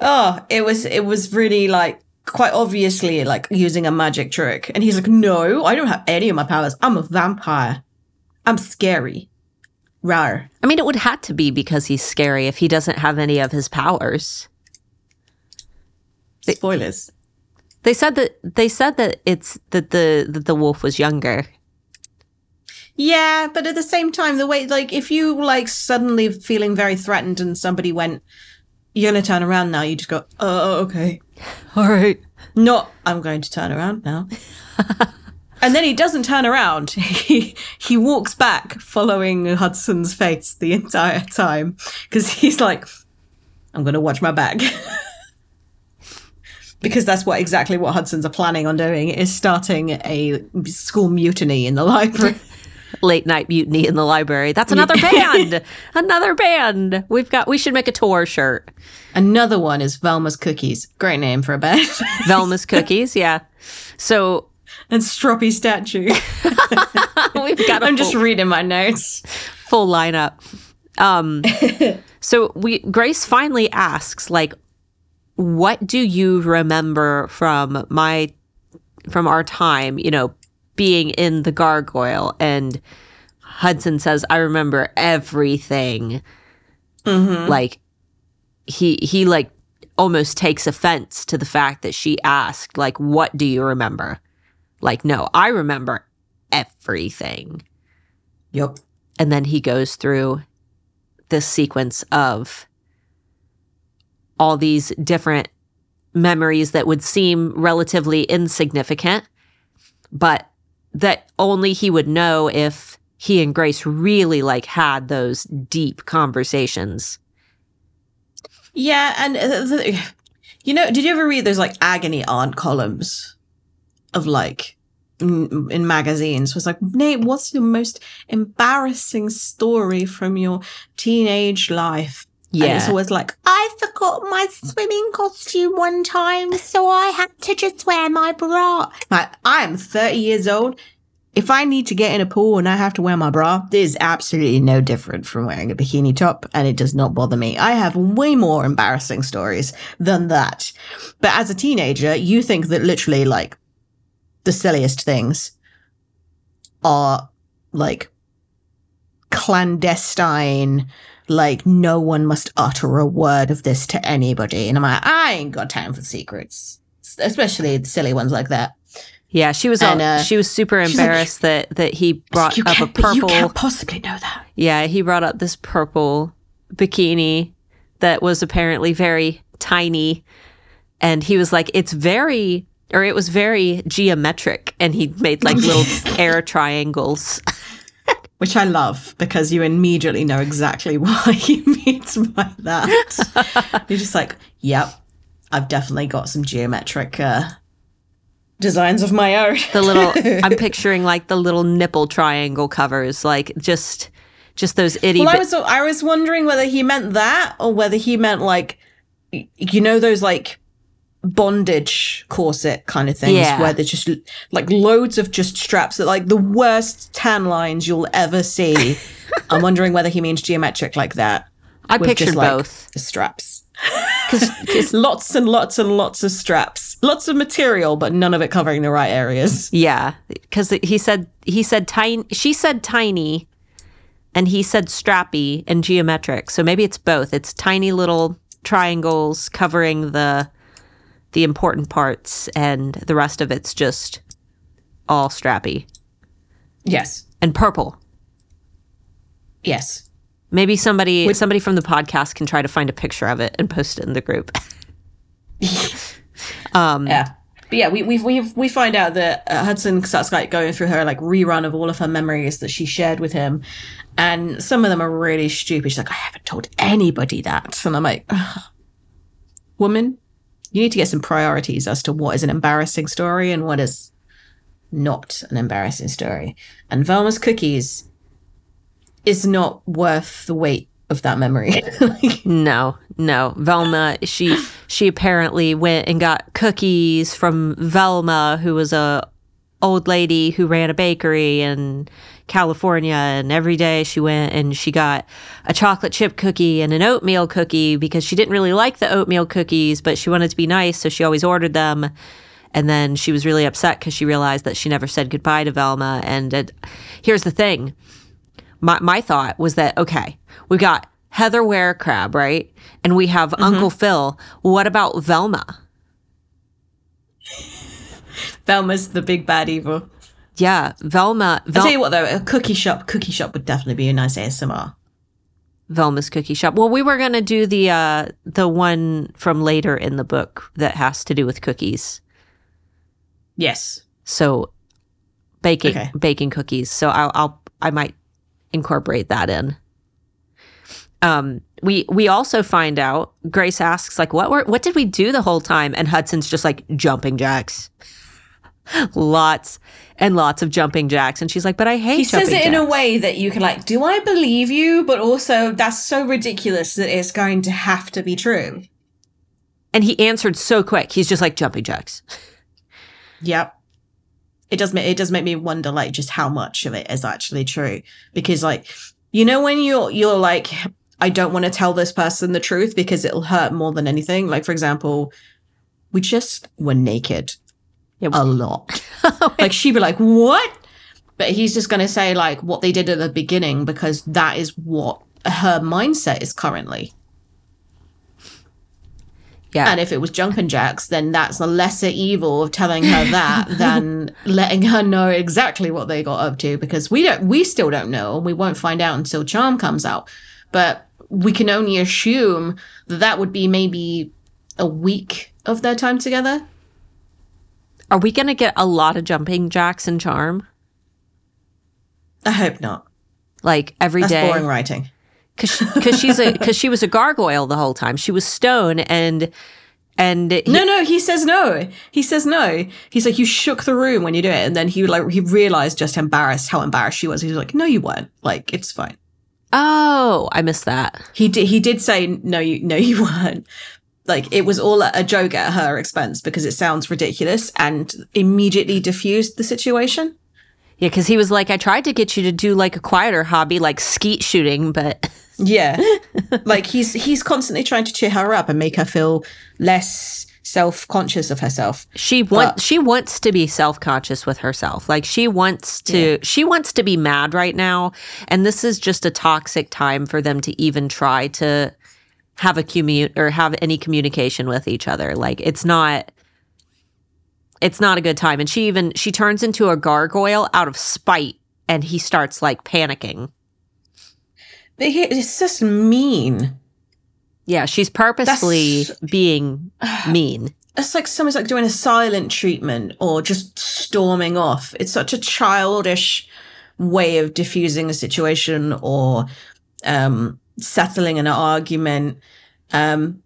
Oh, it was it was really like quite obviously like using a magic trick. And he's like, No, I don't have any of my powers. I'm a vampire. I'm scary. Rar. I mean, it would have to be because he's scary if he doesn't have any of his powers. Spoilers. They said that they said that it's that the that the wolf was younger. Yeah, but at the same time, the way like if you like suddenly feeling very threatened and somebody went, You're gonna turn around now, you just go, Oh, okay. All right. Not I'm going to turn around now. and then he doesn't turn around. He he walks back following Hudson's face the entire time. Because he's like, I'm gonna watch my back. because that's what exactly what Hudson's are planning on doing is starting a school mutiny in the library. Late night mutiny in the library. That's another band. another band. We've got. We should make a tour shirt. Another one is Velma's Cookies. Great name for a band. Velma's cookies. Yeah. So and Stroppy Statue. we've got I'm just reading my notes. full lineup. Um. so we Grace finally asks like, "What do you remember from my from our time? You know, being in the gargoyle?" And Hudson says, "I remember everything." Mm-hmm. like he he like almost takes offense to the fact that she asked like what do you remember like no i remember everything Yep. and then he goes through this sequence of all these different memories that would seem relatively insignificant, but that only he would know if he and Grace really like had those deep conversations. Yeah, and uh, you know, did you ever read those like agony aunt columns of like in, in magazines? Was like, Nate, what's your most embarrassing story from your teenage life? And it's Yeah. always like, I forgot my swimming costume one time, so I had to just wear my bra. Like, I am 30 years old. If I need to get in a pool and I have to wear my bra, this is absolutely no different from wearing a bikini top, and it does not bother me. I have way more embarrassing stories than that. But as a teenager, you think that literally, like, the silliest things are like clandestine like no one must utter a word of this to anybody. And i'm like i ain't got time for secrets. Especially the silly ones like that. Yeah, she was And, all, uh, she was super she's like- embarrassed that that he brought up a can't, you purple can't possibly know that. Yeah, he brought up this purple bikini that was apparently very tiny. And he was like, it's very, or it was very geometric. And he made like little air triangles. which i love because you immediately know exactly what he means by that you're just like yep i've definitely got some geometric uh designs of my own The little, I'm picturing like the little nipple triangle covers, like just, just those itty Well, I was I was wondering whether he meant that or whether he meant like you know those like bondage corset kind of things Yeah. where there's just like loads of just straps that like the worst tan lines you'll ever see. I'm wondering whether he means geometric like that. I pictured just, like, both. The straps. 'Cause- 'cause- it's Lots and lots and lots of straps. Lots of material, but none of it covering the right areas. yeah, because he said he said tiny. She said tiny, and he said strappy and geometric. So maybe it's both. It's tiny little triangles covering the the important parts, and the rest of it's just all strappy Yes. and purple. Yes. Maybe somebody somebody from the podcast can try to find a picture of it and post it in the group. um, Yeah. But yeah, we we we we find out that uh, Hudson starts like going through her like rerun of all of her memories that she shared with him, and some of them are really stupid. She's like, I haven't told anybody that, and I'm like, "Ugh. woman, you need to get some priorities as to what is an embarrassing story and what is not an embarrassing story. And Velma's cookies is not worth the weight of that memory. No, no. Velma, she she apparently went and got cookies from Velma, who was a old lady who ran a bakery in California and every day she went and she got a chocolate chip cookie and an oatmeal cookie because she didn't really like the oatmeal cookies, but she wanted to be nice, so she always ordered them. And then she was really upset because she realized that she never said goodbye to Velma. And it, here's the thing my, my thought was that okay we got heather ware crab right and we have mm-hmm. uncle phil what about velma Velma's the big bad evil. Yeah velma I'll tell you what though, a cookie shop, cookie shop would definitely be a nice ASMR. velma's cookie shop. Well we were going to do the uh the one from later in the book that has to do with cookies. Yes. so baking Okay. baking cookies. So I'll, I'll i might incorporate that in. Um we we also find out grace asks like what were what did we do the whole time? And hudson's just like jumping jacks. Lots and lots of jumping jacks and she's like but i hate He says it in a way that you can like, do I believe you? But also that's so ridiculous that it's going to have to be true. and he answered so quick he's just like jumping jacks Yep. It does make it does make me wonder like just how much of it is actually true. Because like you know when you're you're like, I don't want to tell this person the truth because it'll hurt more than anything. Like for example, we just were naked Yeah. a lot. like she'd be like, What? But he's just gonna say like what they did at the beginning because that is what her mindset is currently. yeah And if it was Jumpin' Jacks, then that's the lesser evil of telling her that than letting her know exactly what they got up to because we don't we still don't know and we won't find out until Charm comes out. But we can only assume that that would be maybe a week of their time together. Are we going to get a lot of jumping jacks and charm? I hope not. Like every That's day? boring writing. Because she, she's a because she was a gargoyle the whole time. She was stone and and he- No, no, he says no. He says no. He's like, you shook the room when you do it, and then he like he realized just embarrassed how embarrassed she was. He was like, no, you weren't. Like, it's fine. oh, I missed that. He did. He did say no. You no, you weren't. Like it was all a joke at her expense because it sounds ridiculous, and immediately diffused the situation. Yeah, because he was like, I tried to get you to do like a quieter hobby, like skeet shooting, but Yeah, like he's he's constantly trying to cheer her up and make her feel less self conscious of herself. she wants she wants to be self conscious with herself. Like she wants to she wants to be mad right now, and this is just a toxic time for them to even try to have a commute or have any communication with each other. Like it's not it's not a good time. And she even she turns into a gargoyle out of spite, and he starts like panicking. But he- It's just mean. Yeah, she's purposefully being mean. It's like someone's like doing a silent treatment or just storming off. It's such a childish way of diffusing a situation or um, settling an argument. Um,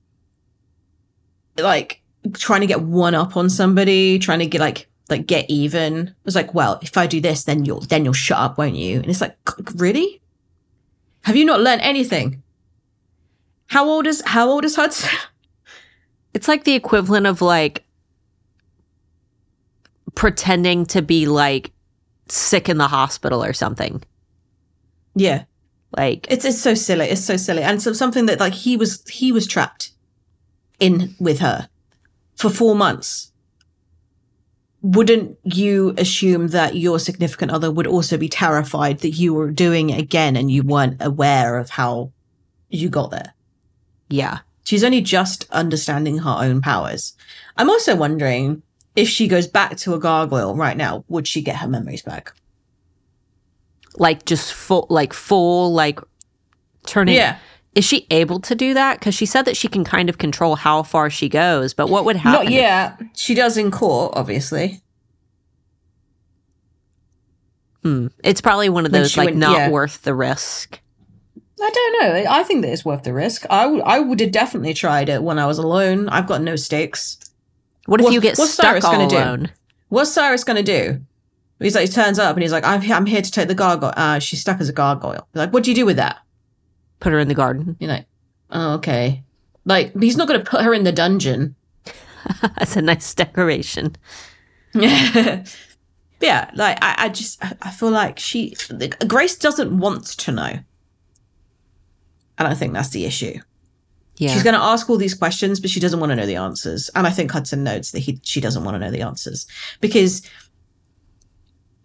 like trying to get one up on somebody, trying to get like like get even. It was like, well, if I do this, then you'll then you'll shut up, won't you? And it's like, really? Have you not learned anything? How old is how old is Hudson? It's like the equivalent of like pretending to be like sick in the hospital or something. yeah. Like It's it's so silly. It's so silly, and so something that like he was he was trapped in with her for four months. Wouldn't you assume that your significant other would also be terrified that you were doing it again and you weren't aware of how you got there? yeah. She's only just understanding her own powers. I'm also wondering if she goes back to a gargoyle right now, would she get her memories back? Like just full like full like turning Yeah. Is she able to do that? Because she said that she can kind of control how far she goes, but what would happen? Not yet. She does in court, obviously. Hmm. It's probably one of those like went- not yeah. worth the risk. I don't know. I think that it's worth the risk. I would I would have definitely tried it when I was alone. I've got no stakes. What if What- you get what's stuck Cyrus all gonna do? alone? What's Cyrus going to do? He's like, he turns up and he's like, I'm, he- I'm here to take the gargoyle. Uh, she's stuck as a gargoyle. He's like, what do you do with that? Put her in the garden. You're like, oh, okay. Like, he's not going to put her in the dungeon. That's a nice decoration. yeah, like, I, I just, I I feel like she, Grace doesn't want to know. And I think that's the issue. Yeah. She's going to ask all these questions, but she doesn't want to know the answers. And I think Hudson notes that he she doesn't want to know the answers because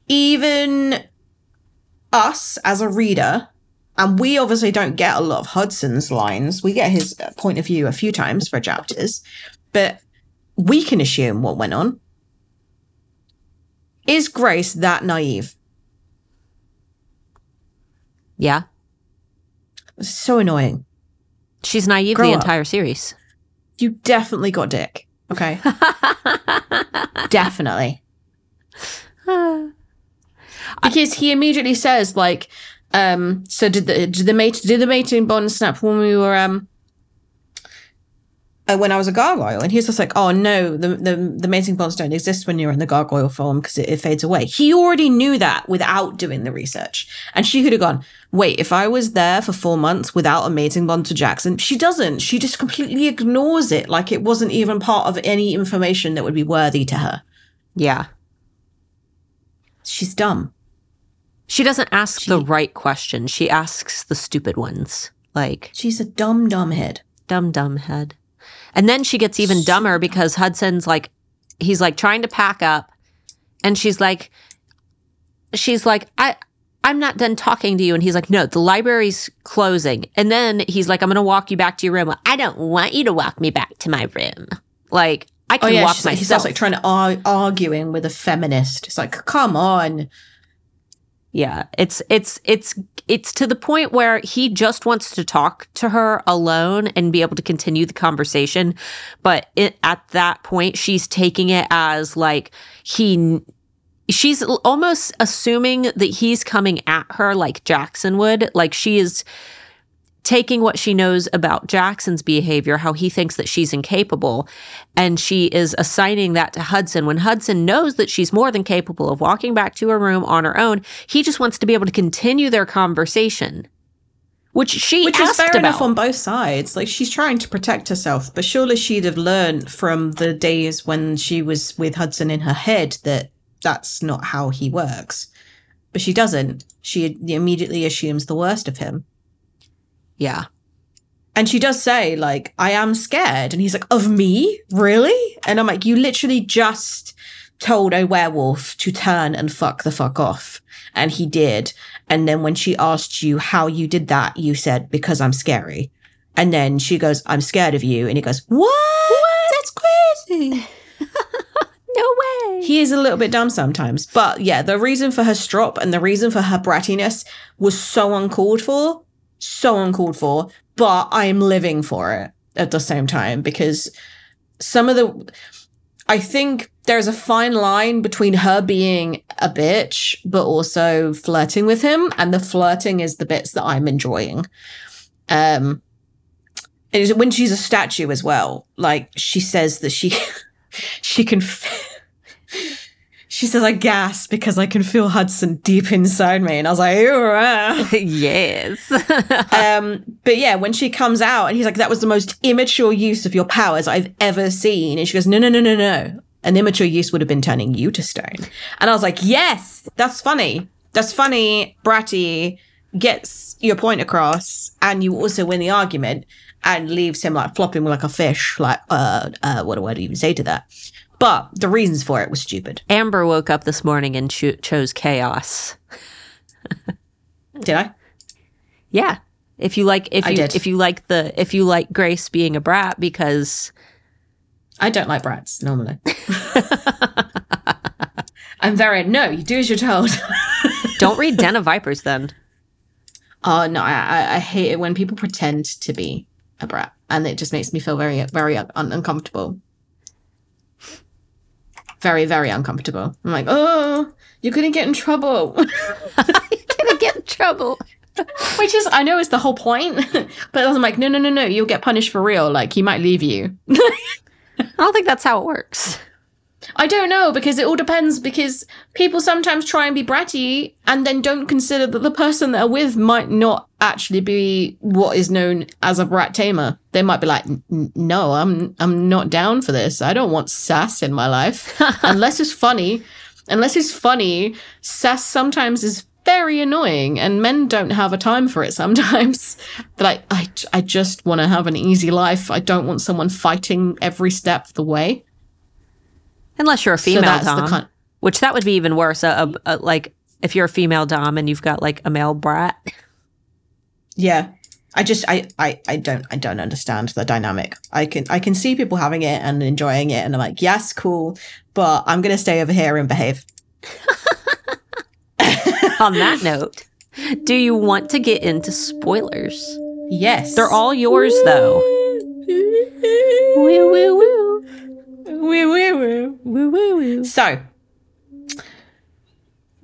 even us as a reader, and we obviously don't get a lot of Hudson's lines. We get his point of view a few times for chapters, but we can assume what went on. Is Grace that naive? yeah. So annoying. She's naive Grow the up. entire series. You definitely got dick. Okay. definitely. because he immediately says like um so did the did the mate did the mating bond snap when we were um uh, when I was a gargoyle? And he's just like oh no the the, the mating bonds don't exist when you're in the gargoyle form because it, it fades away. He already knew that without doing the research. And she could have gone wait if I was there for four months without a mating bond to Jackson? She doesn't. She just completely ignores it. Like it wasn't even part of any information that would be worthy to her. Yeah. she's dumb She doesn't ask the right questions. She asks the stupid ones. Like, she's a dumb dumb head dumb, dumb head. And then she gets even dumber because Hudson's like, he's like trying to pack up. And she's like, she's like, I, I'm not done talking to you. And he's like, no, the library's closing. And then he's like, I'm going to walk you back to your room. I don't want you to walk me back to my room. Like, I Oh can yeah, walk she's like, he myself. like trying to ar- arguing with a feminist. It's like, come on. Yeah, it's it's it's it's to the point where he just wants to talk to her alone and be able to continue the conversation, but it, at that point she's taking it as like he she's almost assuming that he's coming at her like Jackson would, like she is taking what she knows about Jackson's behavior, how he thinks that she's incapable, and she is assigning that to Hudson. When Hudson knows that she's more than capable of walking back to her room on her own, he just wants to be able to continue their conversation. Which she Which asked is fair about. enough on both sides. Like she's trying to protect herself, but surely she'd have learned from the days when she was with Hudson in her head that that's not how he works. But she doesn't. She immediately assumes the worst of him. Yeah. And she does say, like, I am scared. And he's like, Of me? Really? And I'm like, You literally just told a werewolf to turn and fuck the fuck off. And he did. And then when she asked you how you did that, you said, Because I'm scary. And then she goes, I'm scared of you. And he goes, What? what? That's crazy. No way. He is a little bit dumb sometimes. But yeah, the reason for her strop and the reason for her brattiness was so uncalled for. So uncalled for. But I am living for it at the same time because some of the. I think there's a fine line between her being a bitch, but also flirting with him. And the flirting is the bits that I'm enjoying. Um, and when she's a statue as well, like she says that she she can she says i gasp because i can feel hudson deep inside me. And i was like yes. um but yeah when she comes out and he's like that was the most immature use of your powers i've ever seen. And she goes no no no no no. An immature use would have been turning you to stone. And i was like yes that's funny. That's funny bratty gets your point across. And you also win the argument and leaves him like flopping like a fish like uh uh what do i even say to that but the reasons for it was stupid Amber woke up this morning and cho- chose chaos. did i Yeah. If you like if I you did. if you like the if you like Grace being a brat because I don't like brats normally. I'm very no. You do as you're told. don't read Den of Vipers then. oh no, I, I I hate it when people pretend to be a brat, and it just makes me feel very very un- uncomfortable. Very very uncomfortable. I'm like, oh, you're gonna get in trouble. you're Gonna get in trouble. Which is, I know, is the whole point. but I'm like, no, no, no, no. You'll get punished for real. Like he might leave you. I don't think that's how it works. I don't know because it all depends because people sometimes try and be bratty and then don't consider that the person they're with might not actually be what is known as a brat tamer. They might be like, "No, I'm I'm not down for this. I don't want sass in my life unless it's funny. Unless it's funny, sass sometimes is very annoying and men don't have a time for it sometimes. But like I I just want to have an easy life. I don't want someone fighting every step of the way. Unless you're a female the dom, con- which that would be even worse. A, a, a, like if you're a female dom and you've got like a male brat. Yeah. I just I, I I don't I don't understand the dynamic. I can I can see people having it and enjoying it and I'm like, yes, cool, but I'm gonna stay over here and behave. On that note, do you want to get into spoilers? Yes. They're all yours though. Woo woo woo. Woo woo woo. Woo woo woo. So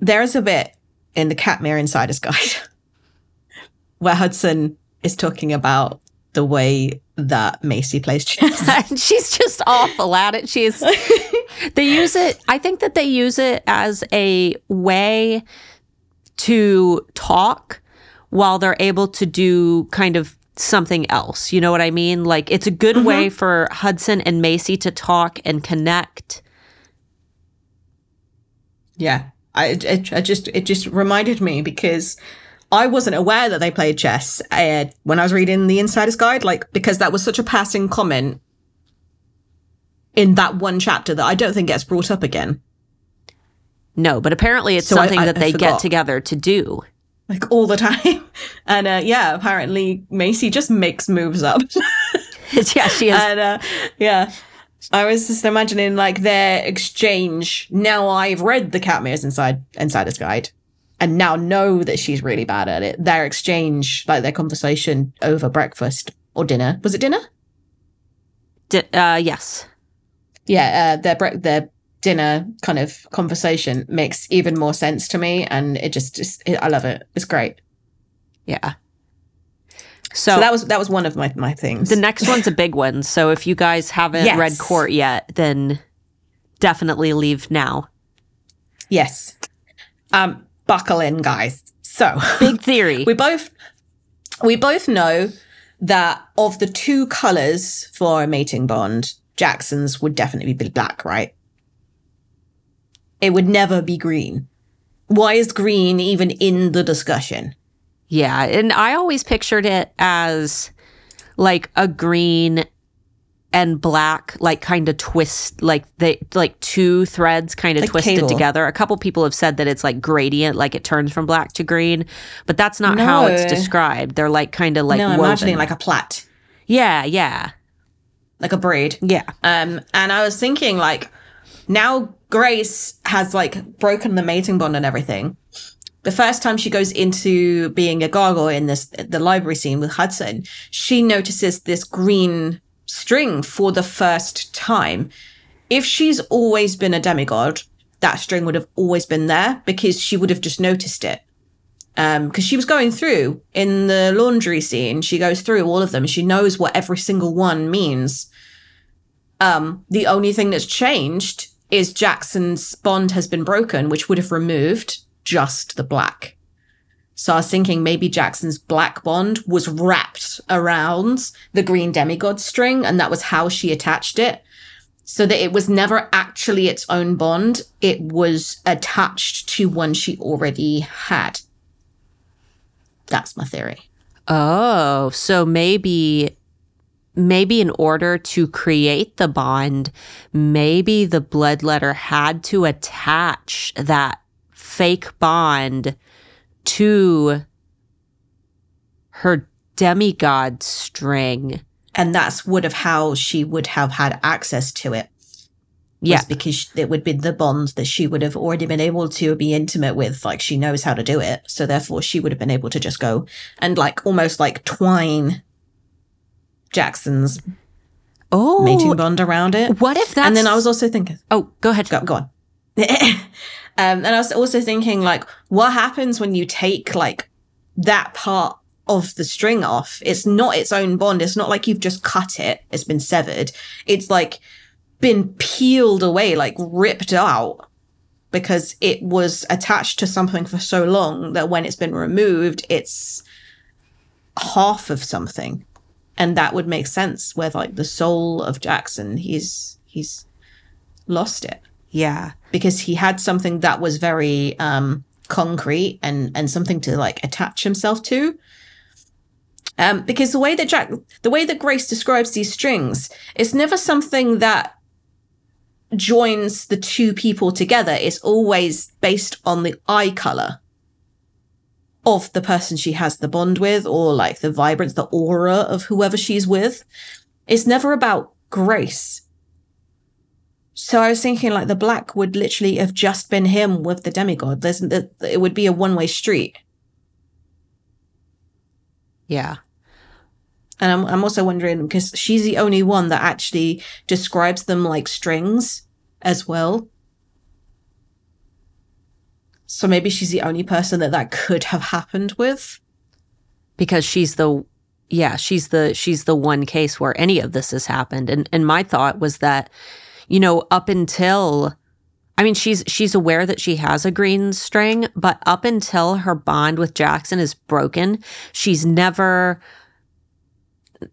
there's a bit in the Katmere Insider's Guide where Hudson is talking about the way that Macy plays chess. And she's just awful at it. She's they use it I think that they use it as a way to talk while they're able to do kind of something else. You know what I mean? Like it's a good way for Hudson and Macy to talk and connect. Yeah, I, it, I just it just reminded me because I wasn't aware that they played chess uh, when I was reading the Insider's Guide, like because that was such a passing comment in that one chapter that I don't think gets brought up again, No, but apparently it's So something I- that they get together to do. Like all the time. And uh, yeah, apparently Macy just makes moves up, yeah, she is. and uh, yeah. I was just imagining like their exchange. Now I've read the Katmere's inside Insider's Guide, and now know that she's really bad at it. Their exchange, like their conversation over breakfast or dinner, was it dinner? Di- uh, yes. Yeah, uh, their bre- their dinner kind of conversation makes even more sense to me, and it just, just it, I love it. It's great. Yeah. So, So, that was that was one of my my things. the next one's a big one. So if you guys haven't Yes. read Court yet, then definitely leave now. yes, um, buckle in, guys. So Big theory. we both we both know that of the two colors for a mating bond, Jackson's would definitely be black, right? It would never be green. Why is green even in the discussion? Yeah, and I always pictured it as like a green and black, like kind of twist, like they like two threads kind of Like twisted cable. together. A couple people have said that it's like gradient, like it turns from black to green, but that's not how it's described. They're like kind of like no, I'm woven. imagining like a plait, yeah, yeah, like a braid. yeah, Um, and I was thinking like now Grace has like broken the mating bond and everything. The first time she goes into being a gargoyle in this the library scene with Hudson, she notices this green string for the first time. If she's always been a demigod, that string would have always been there because she would have just noticed it. Um, because she was going through in the laundry scene, she goes through all of them. She knows what every single one means. Um, the only thing that's changed is Jackson's bond has been broken, which would have removed just the black. So I was thinking maybe Jackson's black bond was wrapped around the green demigod string, and that was how she attached it. So that it was never actually its own bond. It was attached to one she already had. That's my theory. Oh, so maybe maybe in order to create the bond, maybe the bloodletter had to attach that fake bond to her demigod string. And that's would have how she would have had access to it. Yeah. because it would be the bond that she would have already been able to be intimate with. Like she knows how to do it. So therefore she would have been able to just go and like almost like twine Jackson's Oh, mating bond around it. what if that? and then I was also thinking, Oh, go ahead. go, go on. um, and I was also thinking like, what happens when you take like that part of the string off? It's not its own bond. It's not like you've just cut it. It's been severed. It's like been peeled away, like ripped out because it was attached to something for so long that when it's been removed, it's half of something. And that would make sense with like the soul of Jackson. He's, he's lost it Yeah. because he had something that was very um concrete and and something to like attach himself to um because the way that jack the way that grace describes these strings it's never something that joins the two people together it's always based on the eye color of the person she has the bond with or like the vibrance the aura of whoever she's with it's never about grace so I was thinking like the black would literally have just been him with the demigod. There's it would be a one way street. Yeah. And I'm I'm also wondering because she's the only one that actually describes them like strings as well. So maybe she's the only person that that could have happened with. because she's the yeah she's the she's the one case where any of this has happened and and my thought was that you know up until i mean she's she's aware that she has a green string but up until her bond with jackson is broken she's never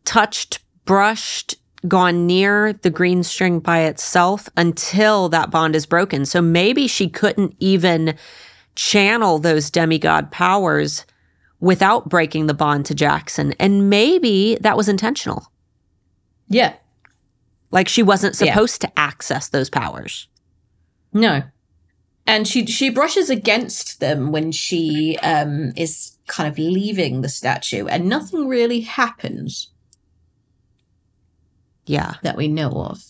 touched brushed gone near the green string by itself until that bond is broken so maybe she couldn't even channel those demigod powers without breaking the bond to Jackson. And maybe that was intentional. Yeah. Like she wasn't Yeah. supposed to access those powers. No. And she she brushes against them when she um is kind of leaving the statue and nothing really happens Yeah. that we know of.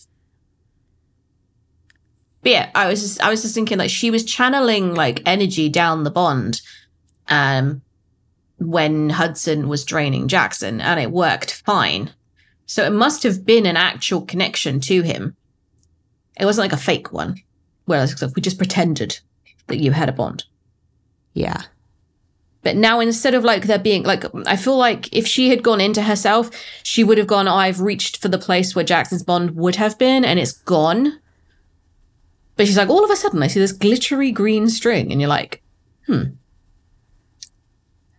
But yeah, I was just I was just thinking like she was channeling like energy down the bond um when Hudson was draining Jackson and it worked fine. So it must have been an actual connection to him. It wasn't like a fake one. Whereas we just pretended that you had a bond. Yeah. But now instead of like there being like I feel like if she had gone into herself, she would have gone, oh, I've reached for the place where Jackson's bond would have been and it's gone. But she's like, all of a sudden I see this glittery green string, and you're like, hmm.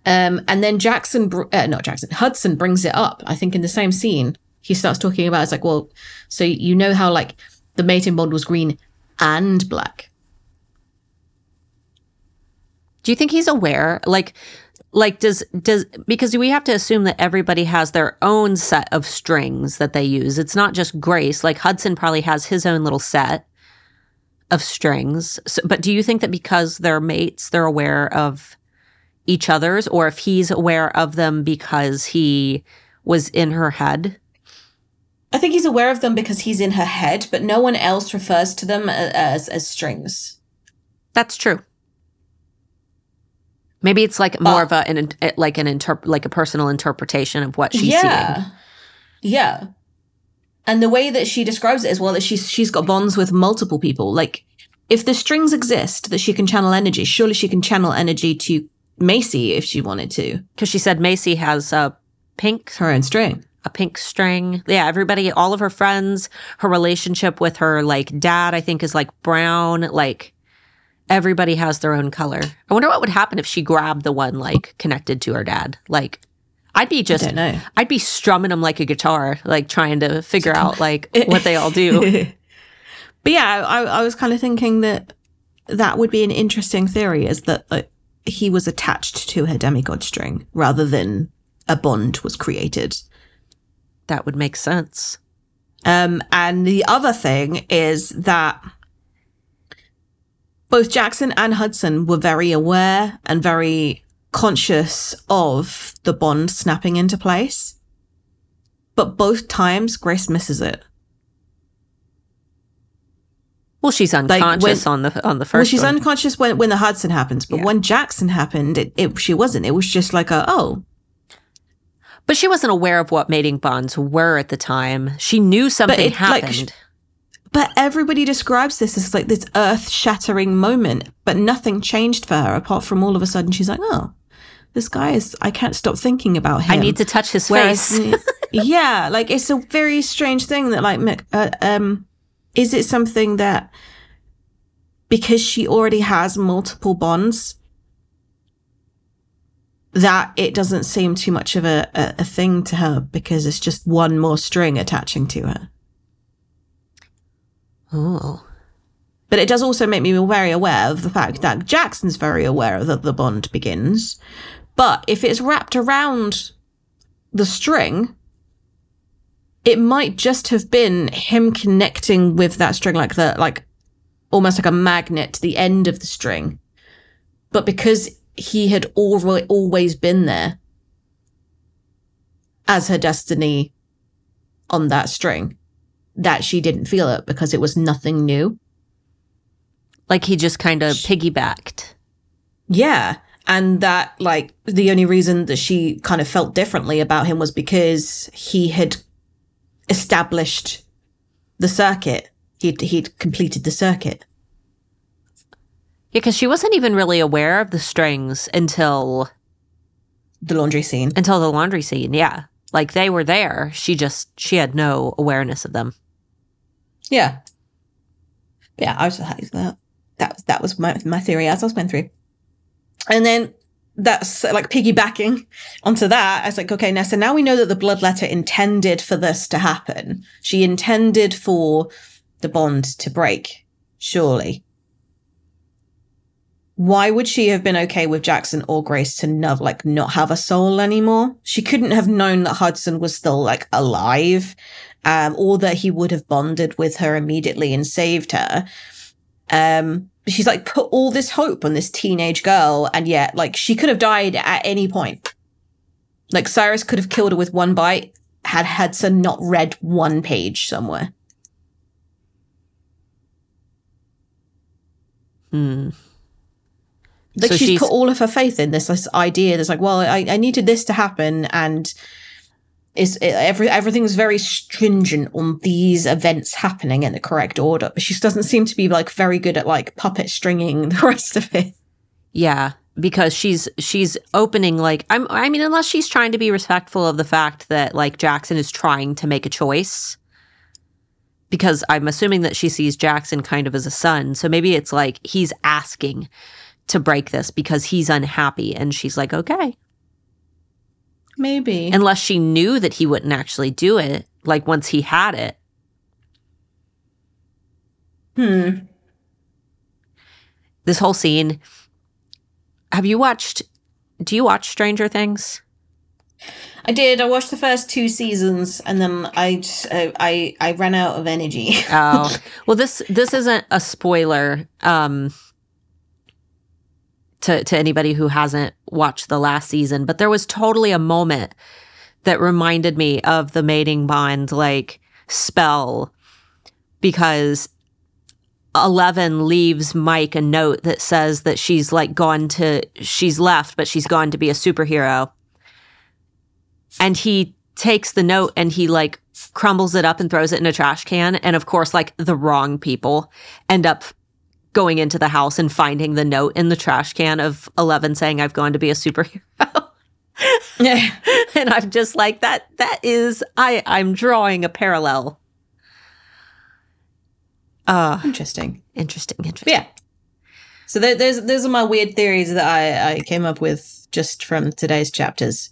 Um, and then Jackson, uh, not Jackson, Hudson brings it up. I think in the same scene, he starts talking about it's like, well, so you know how like the mating bond was green and black. Do you think he's aware? Like, like does does because we have to assume that everybody has their own set of strings that they use. It's not just Grace. Like Hudson probably has his own little set of strings. So, but do you think that because they're mates, they're aware of each other's, or if he's aware of them because he was in her head? I think he's aware of them because he's in her head, but no one else refers to them uh, as as strings. That's true. Maybe it's like more uh, of a an like an interp- like a personal interpretation of what she's yeah. seeing. Yeah. And the way that she describes it as well that she's she's got bonds with multiple people. Like if the strings exist that she can channel energy, surely she can channel energy to Macy if she wanted to. Because she said Macy has a pink her own string. A pink string. Yeah, everybody, all of her friends, her relationship with her like dad, I think is like brown. Like everybody has their own color. I wonder what would happen if she grabbed the one like connected to her dad. Like I'd be just I'd be strumming them like a guitar, like trying to figure out like what they all do. but yeah, I, I was kind of thinking that that would be an interesting theory is that he was attached to her demigod string rather than a bond was created. That would make sense. Um, and the other thing is that both Jackson and Hudson were very aware and very conscious of the bond snapping into place. But both times, Grace misses it. Well, she's unconscious like when, on the on the first. Well, she's one. unconscious when when the Hudson happens, but yeah. when Jackson happened, it, it she wasn't. It was just like a oh. But she wasn't aware of what mating bonds were at the time. She knew something it, happened. Like, but everybody describes this as like this earth shattering moment, but nothing changed for her apart from all of a sudden she's like, oh, this guy is, I can't stop thinking about him. I need to touch his Whereas, face. yeah, like it's a very strange thing that, like, uh, um, is it something that because she already has multiple bonds, that it doesn't seem too much of a, a, a thing to her because it's just one more string attaching to her? Oh. But it does also make me very aware of the fact that Jackson's very aware that the bond begins. But if it's wrapped around the string, it might just have been him connecting with that string like the like almost like a magnet to the end of the string. But because he had already always been there as her destiny on that string, that she didn't feel it because it was nothing new. Like he just kind of piggybacked. Yeah. And that, like, the only reason that she kind of felt differently about him was because he had established the circuit. He'd, he'd completed the circuit. Yeah, because she wasn't even really aware of the strings until the laundry scene. Until the laundry scene, yeah. Like they were there. She just she had no awareness of them. Yeah. Yeah, I was that. That was that was my my theory as I was going through. And then that's like piggybacking onto that. I was like, okay, so now we know that the bloodletter intended for this to happen. She intended for the bond to break, surely. Why would she have been okay with Jackson or Grace to not like not have a soul anymore? She couldn't have known that Hudson was still like alive um, or that he would have bonded with her immediately and saved her. Um, she's like put all this hope on this teenage girl, and yet like she could have died at any point. Like Cyrus could have killed her with one bite had Hudson not read one page somewhere. Hmm. Like So she's, she's- put all of her faith in this this idea. That's like, well, I, I needed this to happen, and is eh, every everything's very stringent on these events happening in the correct order. But she doesn't seem to be like very good at like puppet stringing the rest of it. Yeah, because she's she's opening like I'm I mean unless she's trying to be respectful of the fact that like Jackson is trying to make a choice. Because I'm assuming that she sees Jackson kind of as a son. So maybe it's like he's asking to break this because he's unhappy and she's like, "Okay." Maybe. Unless she knew that he wouldn't actually do it like once he had it. hmm. This whole scene Have you watched do you watch Stranger Things? I did. I watched the first two seasons, and then I just, uh, I I ran out of energy. Oh, well this this isn't a spoiler um to to anybody who hasn't watched the last season, but there was totally a moment that reminded me of the mating bond like spell because Eleven leaves Mike a note that says that she's like gone to she's left, but she's gone to be a superhero. And he takes the note and he like crumbles it up and throws it in a trash can. And of course, like the wrong people end up going into the house and finding the note in the trash can of Eleven saying, I've gone to be a superhero. yeah. and I'm just like, that that is I I'm drawing a parallel. Uh Interesting. interesting, interesting. Yeah. So there, there's those are my weird theories that I, I came up with just from today's chapters.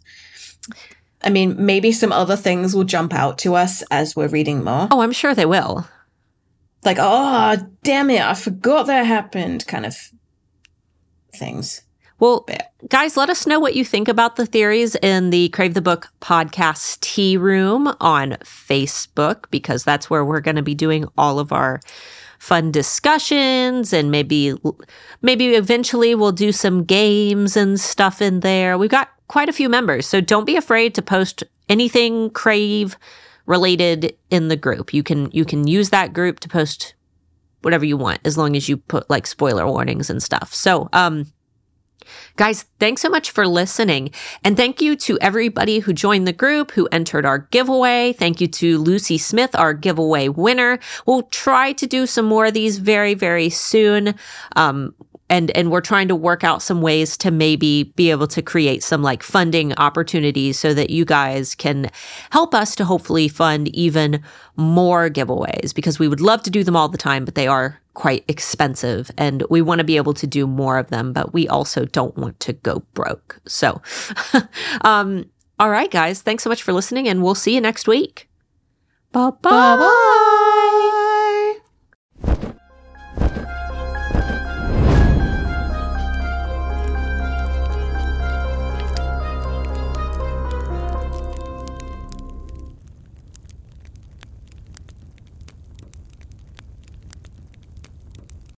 I mean, maybe some other things will jump out to us as we're reading more. Oh, I'm sure they will. Like, oh, damn it, I forgot that happened, kind of things. Well, guys, let us know what you think about the theories in the Crave the Book podcast tea room on Facebook, because that's where we're going to be doing all of our fun discussions and maybe maybe eventually we'll do some games and stuff in there. We've got quite a few members, so don't be afraid to post anything crave related in the group. You can you can use that group to post whatever you want as long as you put like spoiler warnings and stuff. So, um Guys, thanks so much for listening. And thank you to everybody who joined the group, who entered our giveaway. Thank you to Lucy Smith, our giveaway winner. We'll try to do some more of these very, very soon. Um, and, and we're trying to work out some ways to maybe be able to create some like funding opportunities so that you guys can help us to hopefully fund even more giveaways because we would love to do them all the time, but they are quite expensive and we want to be able to do more of them, but we also don't want to go broke. So, um, all right, guys, thanks so much for listening and we'll see you next week. Bye bye.